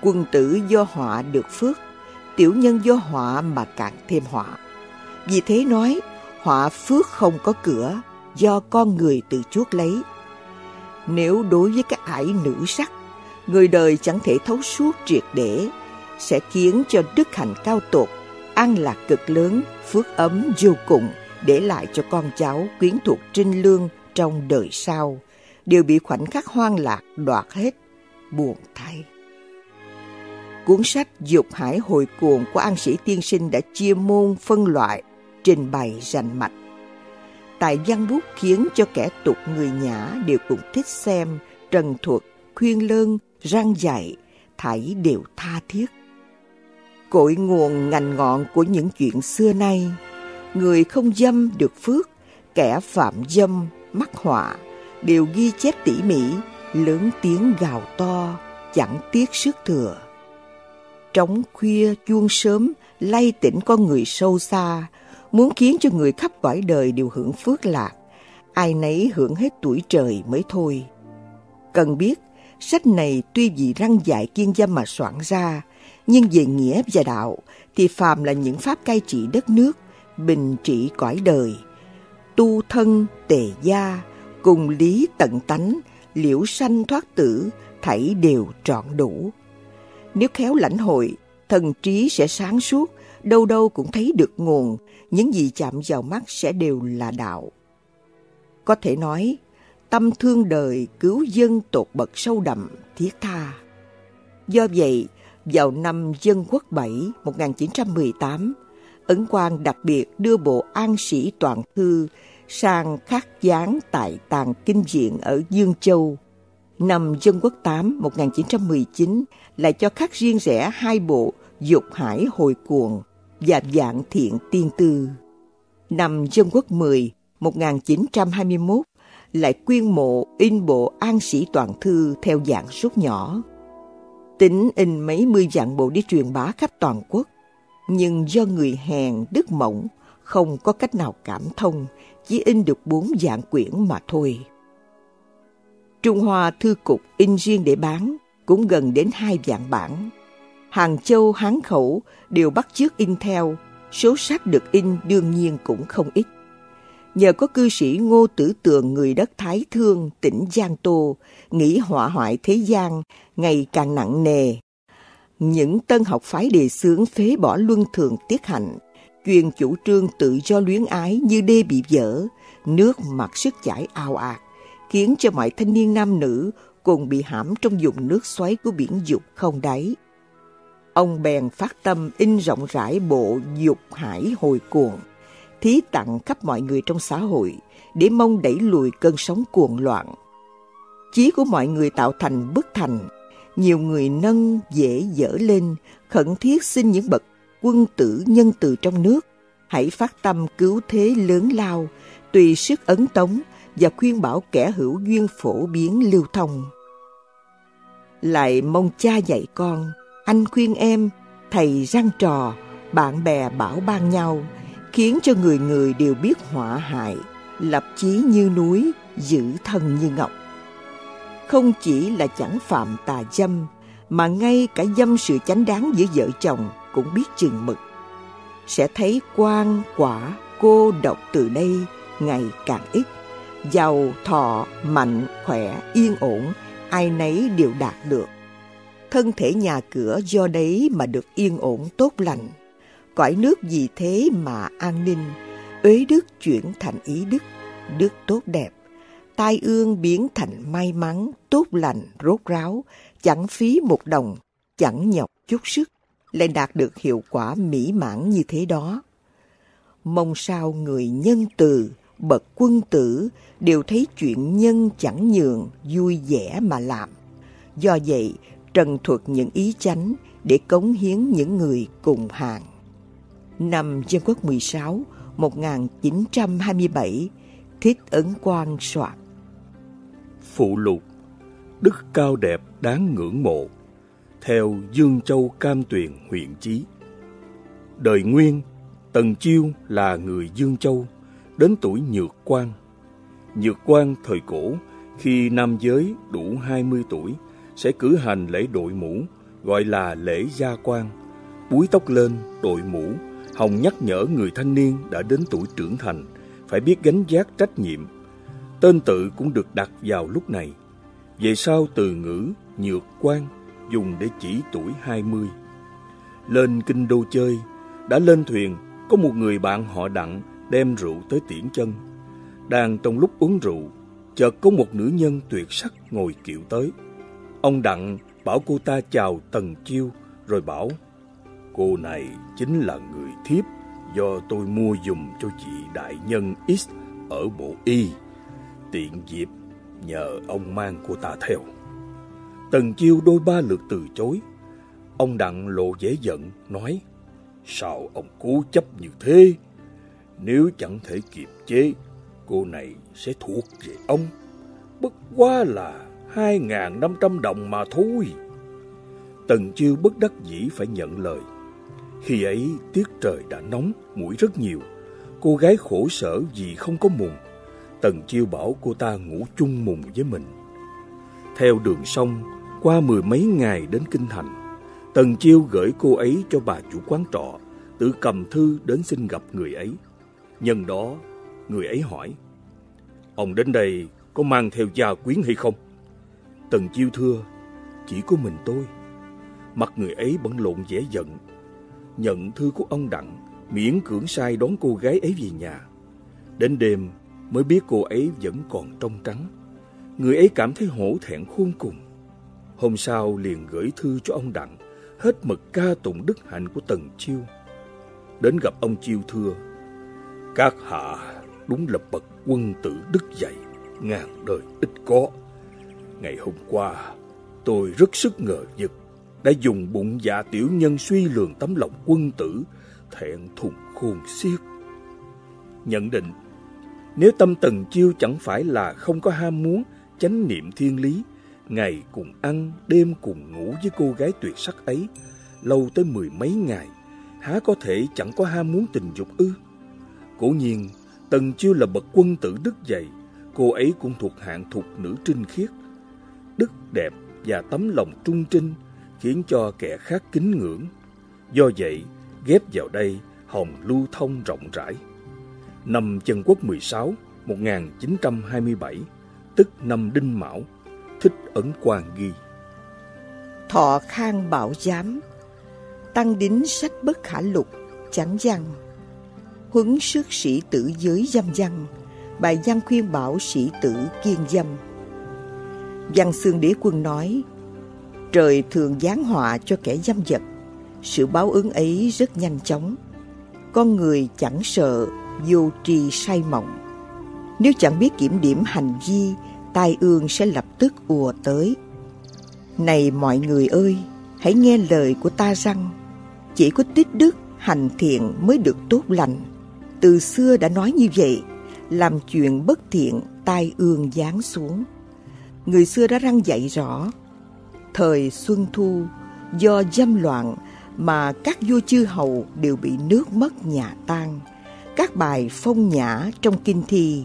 Quân tử do họa được phước, tiểu nhân do họa mà càng thêm họa. Vì thế nói, họa phước không có cửa, do con người tự chuốc lấy. Nếu đối với các ải nữ sắc, người đời chẳng thể thấu suốt triệt để, sẽ khiến cho đức hạnh cao tột, an lạc cực lớn, phước ấm vô cùng, để lại cho con cháu quyến thuộc trinh lương trong đời sau, đều bị khoảnh khắc hoang lạc đoạt hết, buồn thay. Cuốn sách Dục Hải Hồi Cuồng của An Sĩ Tiên Sinh đã chia môn phân loại, trình bày rành mạch. Tại văn bút khiến cho kẻ tục người nhã đều cùng thích xem, trần thuật, khuyên lơn, răng dạy, thảy đều tha thiết cội nguồn ngành ngọn của những chuyện xưa nay. Người không dâm được phước, kẻ phạm dâm, mắc họa, đều ghi chép tỉ mỉ, lớn tiếng gào to, chẳng tiếc sức thừa. Trống khuya chuông sớm, lay tỉnh con người sâu xa, muốn khiến cho người khắp cõi đời đều hưởng phước lạc, ai nấy hưởng hết tuổi trời mới thôi. Cần biết, sách này tuy vì răng dạy kiên dâm mà soạn ra, nhưng về nghĩa và đạo thì phàm là những pháp cai trị đất nước, bình trị cõi đời. Tu thân tề gia, cùng lý tận tánh, liễu sanh thoát tử, thảy đều trọn đủ. Nếu khéo lãnh hội, thần trí sẽ sáng suốt, đâu đâu cũng thấy được nguồn, những gì chạm vào mắt sẽ đều là đạo. Có thể nói, tâm thương đời cứu dân tột bậc sâu đậm, thiết tha. Do vậy, vào năm Dân Quốc 7 1918, Ấn Quang đặc biệt đưa bộ An Sĩ Toàn Thư sang khắc gián tại tàng kinh diện ở Dương Châu. Năm Dân Quốc 8 1919 lại cho khắc riêng rẽ hai bộ Dục Hải Hồi Cuồng và Dạng Thiện Tiên Tư. Năm Dân Quốc 10 1921 lại quyên mộ in bộ An Sĩ Toàn Thư theo dạng rút nhỏ tính in mấy mươi dạng bộ đi truyền bá khắp toàn quốc. Nhưng do người hèn, đức mỏng, không có cách nào cảm thông, chỉ in được bốn dạng quyển mà thôi. Trung Hoa Thư Cục in riêng để bán, cũng gần đến hai vạn bản. Hàng Châu, Hán Khẩu đều bắt chước in theo, số sách được in đương nhiên cũng không ít nhờ có cư sĩ Ngô Tử Tường người đất Thái Thương, tỉnh Giang Tô, nghĩ họa hoại thế gian ngày càng nặng nề. Những tân học phái đề xướng phế bỏ luân thường tiết hạnh, truyền chủ trương tự do luyến ái như đê bị vỡ, nước mặt sức chảy ao ạt, khiến cho mọi thanh niên nam nữ cùng bị hãm trong vùng nước xoáy của biển dục không đáy. Ông bèn phát tâm in rộng rãi bộ dục hải hồi cuồng, thí tặng khắp mọi người trong xã hội để mong đẩy lùi cơn sóng cuồng loạn. Chí của mọi người tạo thành bức thành, nhiều người nâng dễ dở lên, khẩn thiết xin những bậc quân tử nhân từ trong nước, hãy phát tâm cứu thế lớn lao, tùy sức ấn tống và khuyên bảo kẻ hữu duyên phổ biến lưu thông. Lại mong cha dạy con, anh khuyên em, thầy răng trò, bạn bè bảo ban nhau, khiến cho người người đều biết họa hại, lập chí như núi, giữ thân như ngọc. Không chỉ là chẳng phạm tà dâm, mà ngay cả dâm sự chánh đáng giữa vợ chồng cũng biết chừng mực. Sẽ thấy quan, quả, cô độc từ đây ngày càng ít. Giàu, thọ, mạnh, khỏe, yên ổn, ai nấy đều đạt được. Thân thể nhà cửa do đấy mà được yên ổn tốt lành. Cõi nước vì thế mà an ninh, uế đức chuyển thành ý đức, đức tốt đẹp. Tai ương biến thành may mắn, tốt lành, rốt ráo, chẳng phí một đồng, chẳng nhọc chút sức, lại đạt được hiệu quả mỹ mãn như thế đó. Mong sao người nhân từ, bậc quân tử đều thấy chuyện nhân chẳng nhường, vui vẻ mà làm. Do vậy, trần thuật những ý chánh để cống hiến những người cùng hàng. Năm Dân Quốc 16, 1927, Thiết Ấn Quang soạn. Phụ lục Đức cao đẹp đáng ngưỡng mộ Theo Dương Châu Cam Tuyền huyện Chí Đời Nguyên, Tần Chiêu là người Dương Châu, đến tuổi nhược quan. Nhược quan thời cổ, khi nam giới đủ 20 tuổi, sẽ cử hành lễ đội mũ, gọi là lễ gia quan. Búi tóc lên, đội mũ, hồng nhắc nhở người thanh niên đã đến tuổi trưởng thành, phải biết gánh giác trách nhiệm. Tên tự cũng được đặt vào lúc này. Về sau từ ngữ nhược quan dùng để chỉ tuổi 20. Lên kinh đô chơi, đã lên thuyền, có một người bạn họ đặng đem rượu tới tiễn chân. Đang trong lúc uống rượu, chợt có một nữ nhân tuyệt sắc ngồi kiệu tới. Ông Đặng bảo cô ta chào Tần Chiêu, rồi bảo, cô này chính là người thiếp do tôi mua dùng cho chị đại nhân X ở bộ Y. Tiện dịp nhờ ông mang cô ta theo. Tần Chiêu đôi ba lượt từ chối. Ông Đặng lộ dễ giận, nói, sao ông cố chấp như thế? Nếu chẳng thể kiềm chế, cô này sẽ thuộc về ông. Bất quá là hai ngàn năm trăm đồng mà thôi. Tần chiêu bất đắc dĩ phải nhận lời. Khi ấy tiết trời đã nóng, mũi rất nhiều. Cô gái khổ sở vì không có mùng. Tần chiêu bảo cô ta ngủ chung mùng với mình. Theo đường sông, qua mười mấy ngày đến Kinh Thành, Tần chiêu gửi cô ấy cho bà chủ quán trọ, tự cầm thư đến xin gặp người ấy. Nhân đó, người ấy hỏi, Ông đến đây có mang theo gia quyến hay không? Tần chiêu thưa, chỉ có mình tôi. Mặt người ấy bận lộn vẻ giận. Nhận thư của ông Đặng, miễn cưỡng sai đón cô gái ấy về nhà. Đến đêm mới biết cô ấy vẫn còn trong trắng. Người ấy cảm thấy hổ thẹn khôn cùng. Hôm sau liền gửi thư cho ông Đặng, hết mực ca tụng đức hạnh của Tần Chiêu. Đến gặp ông Chiêu thưa, các hạ đúng là bậc quân tử đức dạy, ngàn đời ít có. Ngày hôm qua, tôi rất sức ngờ vực, đã dùng bụng dạ tiểu nhân suy lường tấm lòng quân tử, thẹn thùng khôn xiết. Nhận định, nếu tâm tần chiêu chẳng phải là không có ham muốn, chánh niệm thiên lý, ngày cùng ăn, đêm cùng ngủ với cô gái tuyệt sắc ấy, lâu tới mười mấy ngày, há có thể chẳng có ham muốn tình dục ư? Cố nhiên, Tần Chiêu là bậc quân tử đức dày, cô ấy cũng thuộc hạng thuộc nữ trinh khiết. Đức đẹp và tấm lòng trung trinh khiến cho kẻ khác kính ngưỡng. Do vậy, ghép vào đây hồng lưu thông rộng rãi. Năm Chân Quốc 16, 1927, tức năm Đinh Mão, Thích Ấn Quang ghi. Thọ khang bảo giám, tăng đính sách bất khả lục, chẳng văn, huấn sức sĩ tử giới dâm văn, bài văn khuyên bảo sĩ tử kiên dâm. Văn Xương Đế Quân nói, trời thường giáng họa cho kẻ dâm vật, sự báo ứng ấy rất nhanh chóng. Con người chẳng sợ vô tri say mộng. Nếu chẳng biết kiểm điểm hành vi, tai ương sẽ lập tức ùa tới. Này mọi người ơi, hãy nghe lời của ta rằng, chỉ có tích đức, hành thiện mới được tốt lành. Từ xưa đã nói như vậy, làm chuyện bất thiện, tai ương giáng xuống. Người xưa đã răng dạy rõ, thời Xuân Thu, do dâm loạn mà các vua chư hầu đều bị nước mất nhà tan. Các bài phong nhã trong kinh thi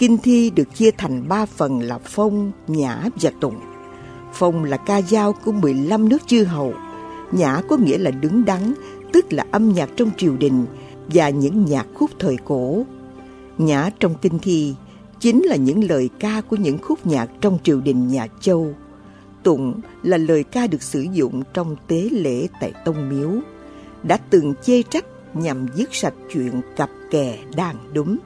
Kinh thi được chia thành ba phần là phong, nhã và tụng. Phong là ca dao của 15 nước chư hầu. Nhã có nghĩa là đứng đắn, tức là âm nhạc trong triều đình và những nhạc khúc thời cổ. Nhã trong kinh thi chính là những lời ca của những khúc nhạc trong triều đình nhà Châu. Tụng là lời ca được sử dụng trong tế lễ tại Tông Miếu, đã từng chê trách nhằm dứt sạch chuyện cặp kè đàn đúng.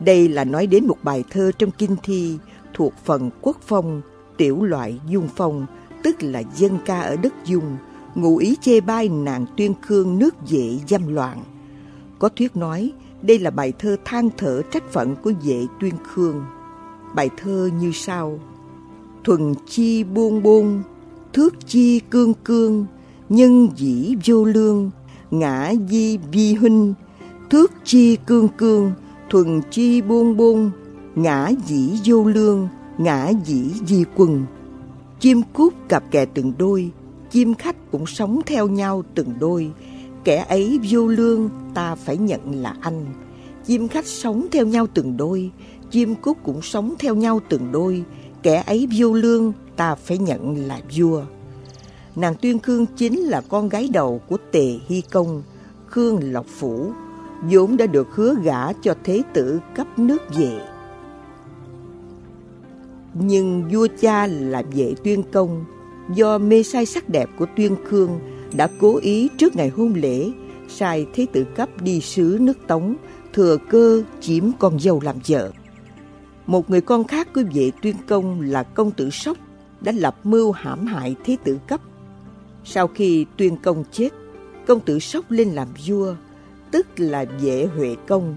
Đây là nói đến một bài thơ trong kinh thi thuộc phần quốc phong, tiểu loại dung phong, tức là dân ca ở đất dung, ngụ ý chê bai nàng tuyên khương nước dễ dâm loạn. Có thuyết nói đây là bài thơ than thở trách phận của vệ tuyên khương. Bài thơ như sau Thuần chi buông buông, thước chi cương cương, nhân dĩ vô lương, ngã di vi huynh, thước chi cương cương, thuần chi buông buông, ngã dĩ vô lương, ngã dĩ di quần. Chim cút cặp kè từng đôi, chim khách cũng sống theo nhau từng đôi. Kẻ ấy vô lương, ta phải nhận là anh. Chim khách sống theo nhau từng đôi, chim cút cũng sống theo nhau từng đôi. Kẻ ấy vô lương, ta phải nhận là vua. Nàng Tuyên Khương chính là con gái đầu của Tề Hy Công, Khương Lộc Phủ, vốn đã được hứa gả cho thế tử cấp nước về. Nhưng vua cha là vệ tuyên công, do mê say sắc đẹp của tuyên khương đã cố ý trước ngày hôn lễ sai thế tử cấp đi sứ nước Tống, thừa cơ chiếm con dâu làm vợ. Một người con khác của vệ tuyên công là công tử Sóc đã lập mưu hãm hại thế tử cấp. Sau khi tuyên công chết, công tử Sóc lên làm vua, tức là vệ huệ công.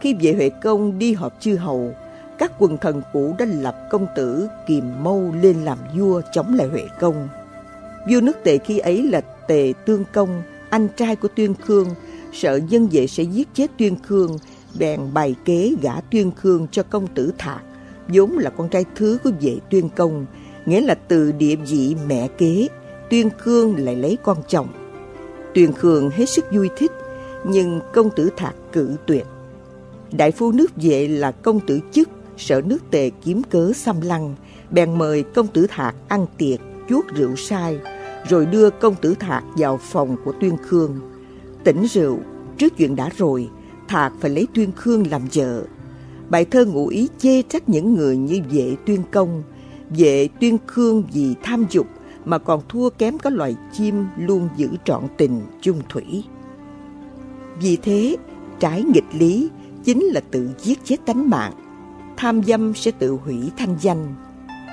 Khi vệ huệ công đi họp chư hầu, các quần thần cũ đã lập công tử Kiềm Mâu lên làm vua chống lại Huệ Công. Vua nước Tề khi ấy là Tề Tương Công, anh trai của Tuyên Khương, sợ dân vệ sẽ giết chết Tuyên Khương, bèn bày kế gả Tuyên Khương cho công tử Thạc, vốn là con trai thứ của vệ Tuyên Công, nghĩa là từ địa vị mẹ kế, Tuyên Khương lại lấy con chồng. Tuyên Khương hết sức vui thích, nhưng công tử Thạc cự tuyệt. Đại phu nước vệ là công tử chức, sợ nước tề kiếm cớ xâm lăng, bèn mời công tử Thạc ăn tiệc, chuốt rượu sai, rồi đưa công tử Thạc vào phòng của Tuyên Khương. Tỉnh rượu, trước chuyện đã rồi, Thạc phải lấy Tuyên Khương làm vợ. Bài thơ ngụ ý chê trách những người như vệ Tuyên Công, vệ Tuyên Khương vì tham dục mà còn thua kém các loài chim luôn giữ trọn tình chung thủy. Vì thế, trái nghịch lý chính là tự giết chết tánh mạng. Tham dâm sẽ tự hủy thanh danh.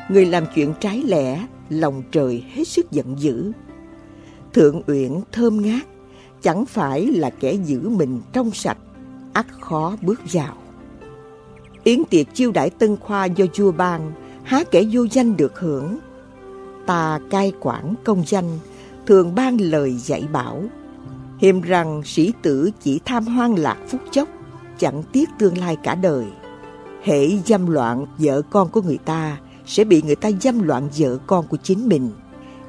Người làm chuyện trái lẽ, lòng trời hết sức giận dữ. Thượng uyển thơm ngát, chẳng phải là kẻ giữ mình trong sạch, ắt khó bước vào. Yến tiệc chiêu đãi tân khoa do vua ban, há kẻ vô danh được hưởng. Ta cai quản công danh, thường ban lời dạy bảo, Hiềm rằng sĩ tử chỉ tham hoang lạc phút chốc, chẳng tiếc tương lai cả đời. Hễ dâm loạn vợ con của người ta, sẽ bị người ta dâm loạn vợ con của chính mình,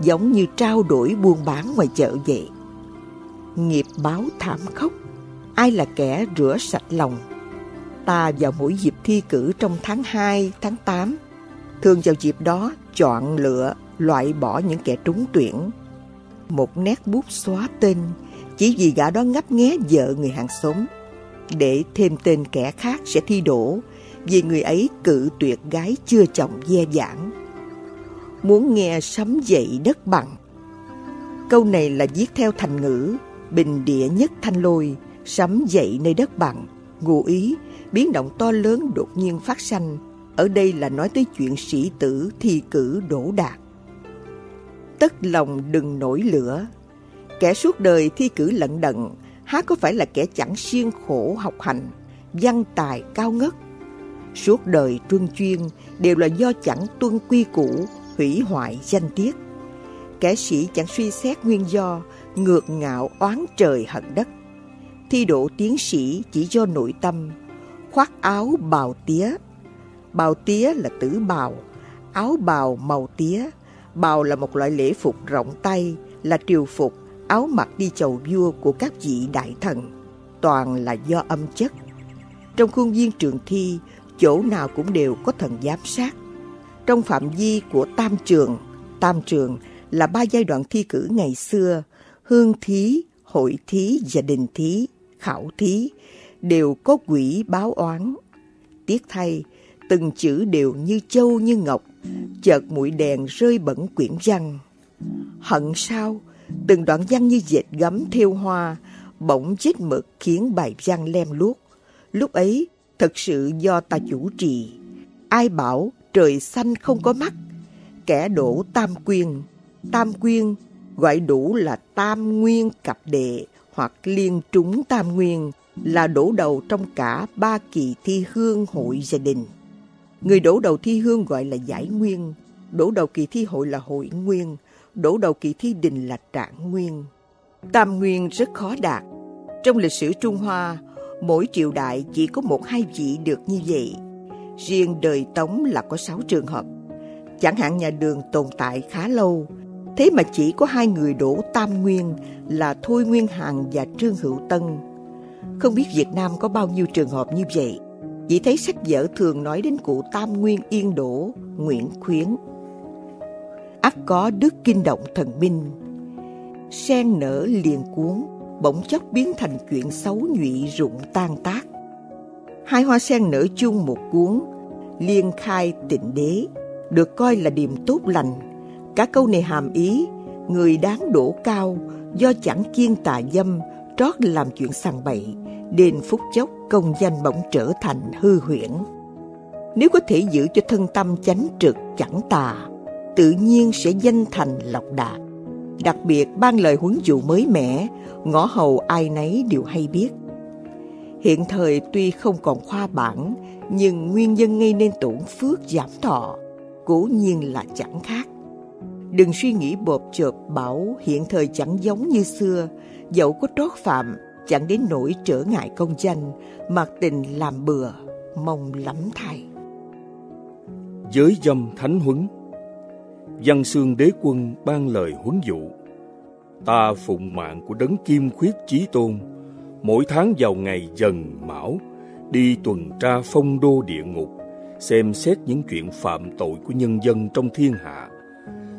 giống như trao đổi buôn bán ngoài chợ vậy. Nghiệp báo thảm khốc, ai là kẻ rửa sạch lòng. Ta vào mỗi dịp thi cử trong tháng 2, tháng 8, thường vào dịp đó chọn lựa, loại bỏ những kẻ trúng tuyển. Một nét bút xóa tên chỉ vì gã đó ngấp nghé vợ người hàng xóm. Để thêm tên kẻ khác sẽ thi đổ vì người ấy cự tuyệt gái chưa chồng dè dãn. Muốn nghe sấm dậy đất bằng. Câu này là viết theo thành ngữ, bình địa nhất thanh lôi, Sấm dậy nơi đất bằng, ngụ ý, biến động to lớn đột nhiên phát sanh. Ở đây là nói tới chuyện sĩ tử thi cử đổ đạt. Tất lòng đừng nổi lửa. Kẻ suốt đời thi cử lận đận, há có phải là kẻ chẳng siêng khổ học hành, văn tài cao ngất. Suốt đời truân chuyên đều là do chẳng tuân quy củ, hủy hoại danh tiết. Kẻ sĩ chẳng suy xét nguyên do, ngược ngạo oán trời hận đất. Thi độ tiến sĩ chỉ do nội tâm, khoác áo bào tía. Bào tía là tử bào, áo bào màu tía. Bào là một loại lễ phục rộng tay, là triều phục, áo mặc đi chầu vua của các vị đại thần. Toàn là do âm chất. Trong khuôn viên trường thi, chỗ nào cũng đều có thần giám sát. Trong phạm vi của tam trường, tam trường là ba giai đoạn thi cử ngày xưa, hương thí, hội thí và đình thí, khảo thí, đều có quỷ báo oán. Tiếc thay, từng chữ đều như châu như ngọc, chợt mũi đèn rơi bẩn quyển văn. Hận sao, từng đoạn văn như dệt gấm theo hoa, bỗng chết mực khiến bài văn lem luốc. Lúc ấy, thật sự do ta chủ trì. Ai bảo trời xanh không có mắt, kẻ đổ tam quyên. Tam quyên gọi đủ là tam nguyên cặp đệ hoặc liên trúng tam nguyên là đổ đầu trong cả ba kỳ thi hương hội gia đình. Người đổ đầu thi hương gọi là giải nguyên, đổ đầu kỳ thi hội là hội nguyên, đổ đầu kỳ thi đình là trạng nguyên. Tam nguyên rất khó đạt. Trong lịch sử Trung Hoa, mỗi triều đại chỉ có một hai vị được như vậy. Riêng đời Tống là có sáu trường hợp. Chẳng hạn nhà đường tồn tại khá lâu, thế mà chỉ có hai người đổ tam nguyên là Thôi Nguyên Hằng và Trương Hữu Tân. Không biết Việt Nam có bao nhiêu trường hợp như vậy. Chỉ thấy sách vở thường nói đến cụ Tam Nguyên Yên đổ Nguyễn Khuyến. ắt có đức kinh động thần minh. Sen nở liền cuốn, bỗng chốc biến thành chuyện xấu nhụy rụng tan tác. Hai hoa sen nở chung một cuốn, liên khai tịnh đế, được coi là điềm tốt lành. Cả câu này hàm ý, người đáng đổ cao do chẳng kiên tà dâm, trót làm chuyện sằng bậy, đền phút chốc công danh bỗng trở thành hư huyễn. Nếu có thể giữ cho thân tâm chánh trực chẳng tà, tự nhiên sẽ danh thành lộc đạt. Đặc biệt ban lời huấn dụ mới mẻ, ngõ hầu ai nấy đều hay biết. Hiện thời tuy không còn khoa bản, nhưng nguyên nhân gây nên tổn phước giảm thọ, cố nhiên là chẳng khác. Đừng suy nghĩ bộp chợp bảo hiện thời chẳng giống như xưa, dẫu có trót phạm, chẳng đến nỗi trở ngại công danh, mặc tình làm bừa, mong lắm thay. Giới dâm thánh huấn Văn xương đế quân ban lời huấn dụ. Ta phụng mạng của đấng kim khuyết chí tôn Mỗi tháng vào ngày dần mão Đi tuần tra phong đô địa ngục Xem xét những chuyện phạm tội của nhân dân trong thiên hạ.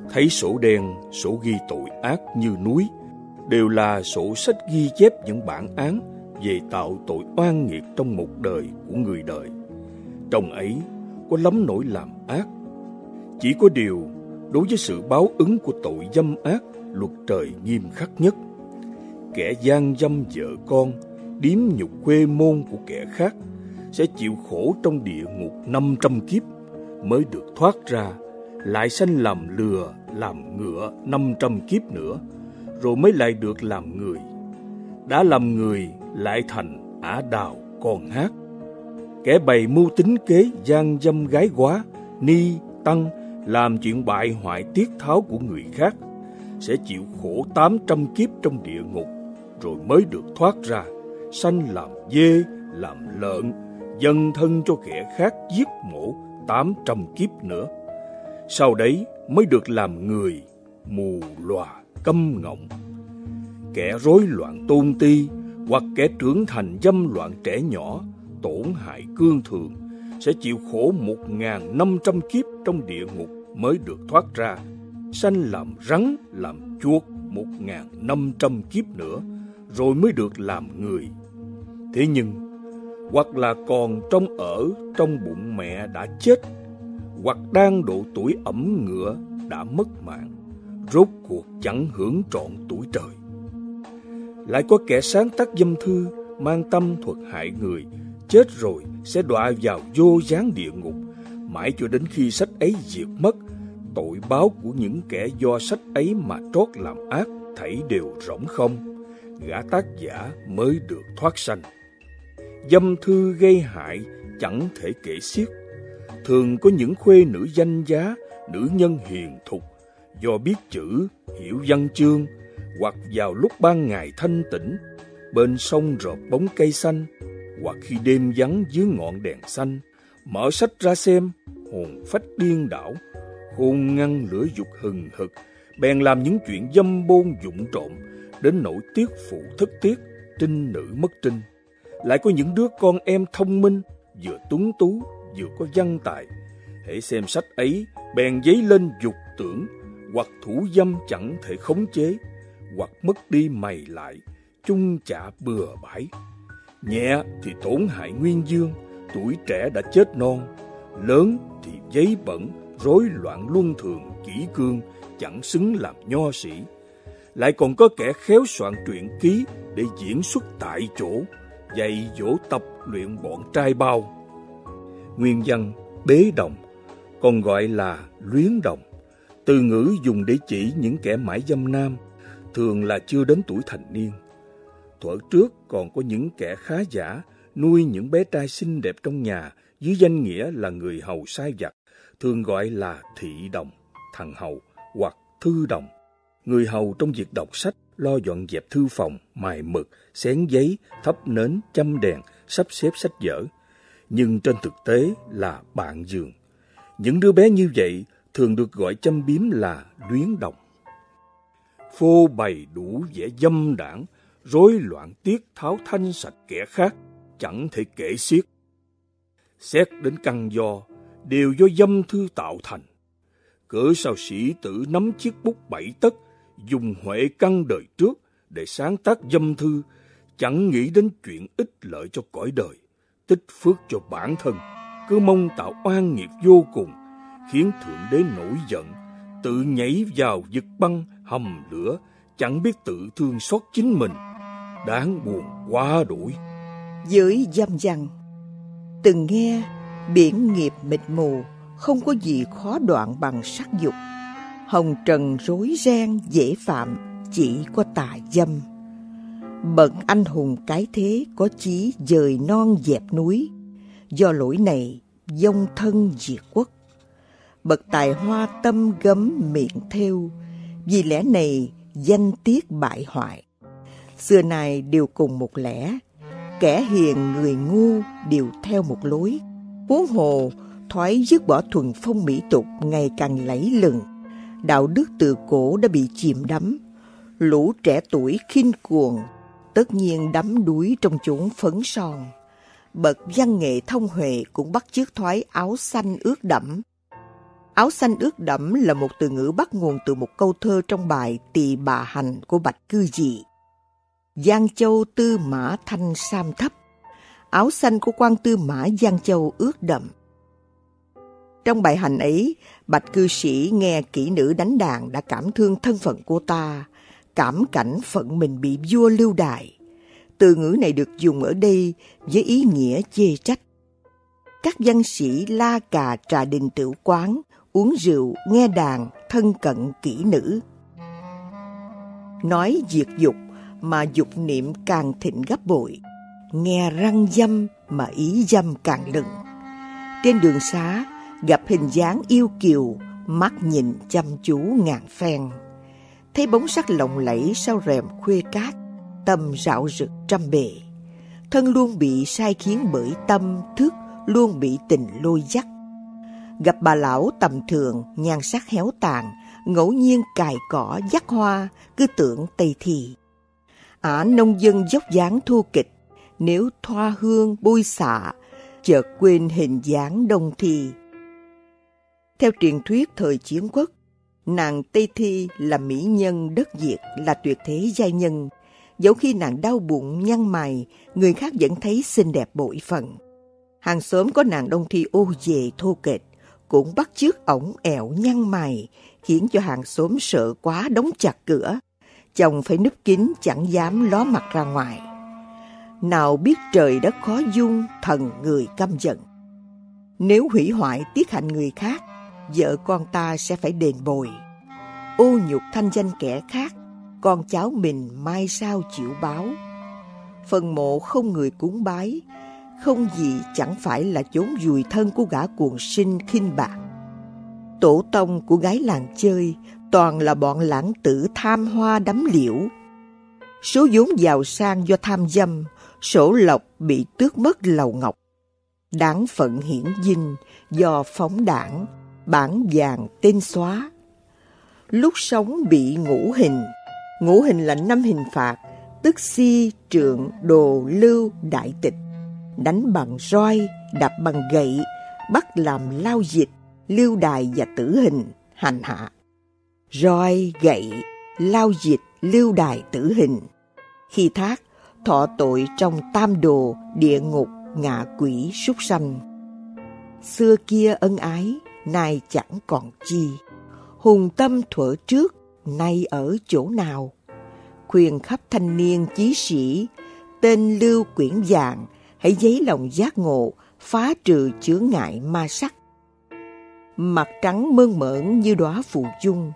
Thấy sổ đen, sổ ghi tội ác như núi Đều là sổ sách ghi chép những bản án Về tạo tội oan nghiệt trong một đời của người đời. Trong ấy có lắm nỗi làm ác. Chỉ có điều đối với sự báo ứng của tội dâm ác luật trời nghiêm khắc nhất. Kẻ gian dâm vợ con, điếm nhục quê môn của kẻ khác sẽ chịu khổ trong địa ngục năm trăm kiếp mới được thoát ra, lại sanh làm lừa, làm ngựa năm trăm kiếp nữa, rồi mới lại được làm người. Đã làm người, lại thành ả đào con hát. Kẻ bày mưu tính kế gian dâm gái quá, ni, tăng làm chuyện bại hoại tiết tháo của người khác, sẽ chịu khổ tám trăm kiếp trong địa ngục, rồi mới được thoát ra, sanh làm dê, làm lợn dân thân cho kẻ khác giết mổ tám trăm kiếp nữa. Sau đấy mới được làm người, mù lòa, câm ngọng. Kẻ rối loạn tôn ti hoặc kẻ trưởng thành dâm loạn trẻ nhỏ, tổn hại cương thường, sẽ chịu khổ một ngàn năm trăm kiếp trong địa ngục mới được thoát ra. Sanh làm rắn làm chuột một ngàn năm trăm kiếp nữa rồi mới được làm người. Thế nhưng hoặc là còn trong ở trong bụng mẹ đã chết hoặc đang độ tuổi ẩm ngựa đã mất mạng rốt cuộc chẳng hưởng trọn tuổi trời. Lại có kẻ sáng tác dâm thư mang tâm thuật hại người, chết rồi sẽ đọa vào vô gián địa ngục, mãi cho đến khi sách ấy diệt mất, tội báo của những kẻ do sách ấy mà trót làm ác thảy đều rỗng không, gã tác giả mới được thoát sanh. Dâm thư gây hại chẳng thể kể xiết, thường có những khuê nữ danh giá, nữ nhân hiền thục, do biết chữ, hiểu văn chương, hoặc vào lúc ban ngày thanh tĩnh, bên sông rợp bóng cây xanh, hoặc khi đêm vắng dưới ngọn đèn xanh, mở sách ra xem, hồn phách điên đảo, hôn ngăn lửa dục hừng hực, bèn làm những chuyện dâm bôn dụng trộm, đến nỗi tiếc phụ thất tiếc, trinh nữ mất trinh. Lại có những đứa con em thông minh, vừa tuấn tú, vừa có văn tài. Hãy xem sách ấy, bèn giấy lên dục tưởng, hoặc thủ dâm chẳng thể khống chế, hoặc mất đi mày lại, chung chạ bừa bãi. Nhẹ thì tổn hại nguyên dương, tuổi trẻ đã chết non, lớn thì giấy bẩn, rối loạn luân thường, kỹ cương, chẳng xứng làm nho sĩ. Lại còn có kẻ khéo soạn truyện ký để diễn xuất tại chỗ, dạy dỗ tập luyện bọn trai bao. Nguyên văn bế đồng, còn gọi là luyến đồng. Từ ngữ dùng để chỉ những kẻ mãi dâm nam, thường là chưa đến tuổi thành niên. Thuở trước còn có những kẻ khá giả nuôi những bé trai xinh đẹp trong nhà dưới danh nghĩa là người hầu sai vặt, thường gọi là thị đồng, thằng hầu hoặc thư đồng. Người hầu trong việc đọc sách, lo dọn dẹp thư phòng, mài mực, xén giấy, thắp nến, chăm đèn, sắp xếp sách vở. Nhưng trên thực tế là bạn giường. Những đứa bé như vậy thường được gọi châm biếm là luyến đồng. Phô bày đủ vẻ dâm đảng, rối loạn tiết tháo thanh sạch kẻ khác, chẳng thể kể xiết. Xét đến căn do, đều do dâm thư tạo thành. Cỡ sao sĩ tử nắm chiếc bút bảy tấc, dùng huệ căn đời trước để sáng tác dâm thư, chẳng nghĩ đến chuyện ích lợi cho cõi đời, tích phước cho bản thân, cứ mong tạo oan nghiệp vô cùng, khiến Thượng Đế nổi giận, tự nhảy vào vực băng, hầm lửa, chẳng biết tự thương xót chính mình. Đáng buồn quá đuổi. Dưới dâm dăng, từng nghe biển nghiệp mịt mù, không có gì khó đoạn bằng sắc dục. Hồng trần rối ren dễ phạm, chỉ có tà dâm. Bận anh hùng cái thế có chí dời non dẹp núi, do lỗi này dông thân diệt quốc. Bậc tài hoa tâm gấm miệng theo, vì lẽ này danh tiết bại hoại. Xưa nay đều cùng một lẽ, kẻ hiền người ngu đều theo một lối. Huống hồ, thoái dứt bỏ thuần phong mỹ tục ngày càng lẫy lừng. Đạo đức từ cổ đã bị chìm đắm. Lũ trẻ tuổi khinh cuồng, tất nhiên đắm đuối trong chốn phấn son. Bậc văn nghệ thông huệ cũng bắt chước thoái áo xanh ướt đẫm. Áo xanh ướt đẫm là một từ ngữ bắt nguồn từ một câu thơ trong bài Tỳ bà hành của Bạch Cư Dị. Giang Châu tư mã thanh sam thấp, áo xanh của quan tư mã Giang Châu ướt đậm. Trong bài hành ấy, bạch cư sĩ nghe kỹ nữ đánh đàn đã cảm thương thân phận cô ta, cảm cảnh phận mình bị vua lưu đài. Từ ngữ này được dùng ở đây với ý nghĩa chê trách. Các văn sĩ la cà trà đình tiểu quán, uống rượu, nghe đàn, thân cận kỹ nữ. Nói diệt dục mà dục niệm càng thịnh gấp bội, nghe răng dâm mà ý dâm càng lừng. Trên đường xá, gặp hình dáng yêu kiều, mắt nhìn chăm chú ngàn phen. Thấy bóng sắc lộng lẫy sau rèm khuê cát, tâm rạo rực trăm bề. Thân luôn bị sai khiến bởi tâm, thức, luôn bị tình lôi dắt. Gặp bà lão tầm thường, nhan sắc héo tàn, ngẫu nhiên cài cỏ dắt hoa, cứ tưởng tây thì. Ả nông dân dốc dáng thua kịch, nếu thoa hương bôi xạ, chợt quên hình dáng đông thi. Theo truyền thuyết thời chiến quốc, nàng Tây Thi là mỹ nhân đất Việt, là tuyệt thế giai nhân. Dẫu khi nàng đau bụng, nhăn mày, người khác vẫn thấy xinh đẹp bội phần Hàng xóm có nàng Đông Thi ô về thô kệch, cũng bắt chước ổng ẹo nhăn mày, khiến cho hàng xóm sợ quá đóng chặt cửa. Chồng phải núp kín chẳng dám ló mặt ra ngoài. nào biết trời đất khó dung, thần người căm giận. Nếu hủy hoại tiết hạnh người khác, vợ con ta sẽ phải đền bồi. Ô nhục thanh danh kẻ khác, con cháu mình mai sao chịu báo. Phần mộ không người cúng bái, không gì chẳng phải là chốn dùi thân của gã cuồng sinh khinh bạc. Tổ tông của gái làng chơi toàn là bọn lãng tử tham hoa đắm liễu. Số vốn giàu sang do tham dâm, sổ lộc bị tước mất lầu ngọc. Đáng phận hiển dinh do phóng đảng, bản vàng tên xóa. Lúc sống bị ngũ hình, ngũ hình là năm hình phạt, tức si, trượng, đồ, lưu, đại tịch. Đánh bằng roi, đập bằng gậy, bắt làm lao dịch, lưu đài và tử hình, hành hạ. Roi, gậy, lao dịch, lưu đài tử hình. Khi thác, thọ tội trong tam đồ, địa ngục, ngạ quỷ, súc sanh. Xưa kia ân ái, nay chẳng còn chi. Hùng tâm thuở trước, nay ở chỗ nào? Khuyên khắp thanh niên chí sĩ, tên lưu quyển vàng hãy giấy lòng giác ngộ, phá trừ chướng ngại ma sắc. Mặt trắng mơn mởn như đóa phù dung,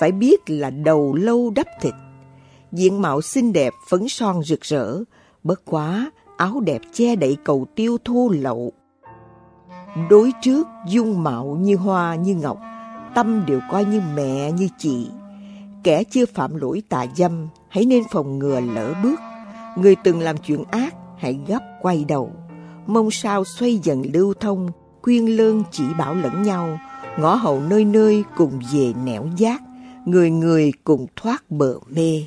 phải biết là đầu lâu đắp thịt. Diện mạo xinh đẹp phấn son rực rỡ, bất quá áo đẹp che đậy cầu tiêu thô lậu. Đối trước dung mạo như hoa như ngọc, tâm đều coi như mẹ như chị. Kẻ chưa phạm lỗi tà dâm, hãy nên phòng ngừa lỡ bước. Người từng làm chuyện ác, hãy gấp quay đầu. Mong sao xoay dần lưu thông, quyên lương chỉ bảo lẫn nhau, ngõ hậu nơi nơi cùng về nẻo giác, người người cùng thoát bờ mê.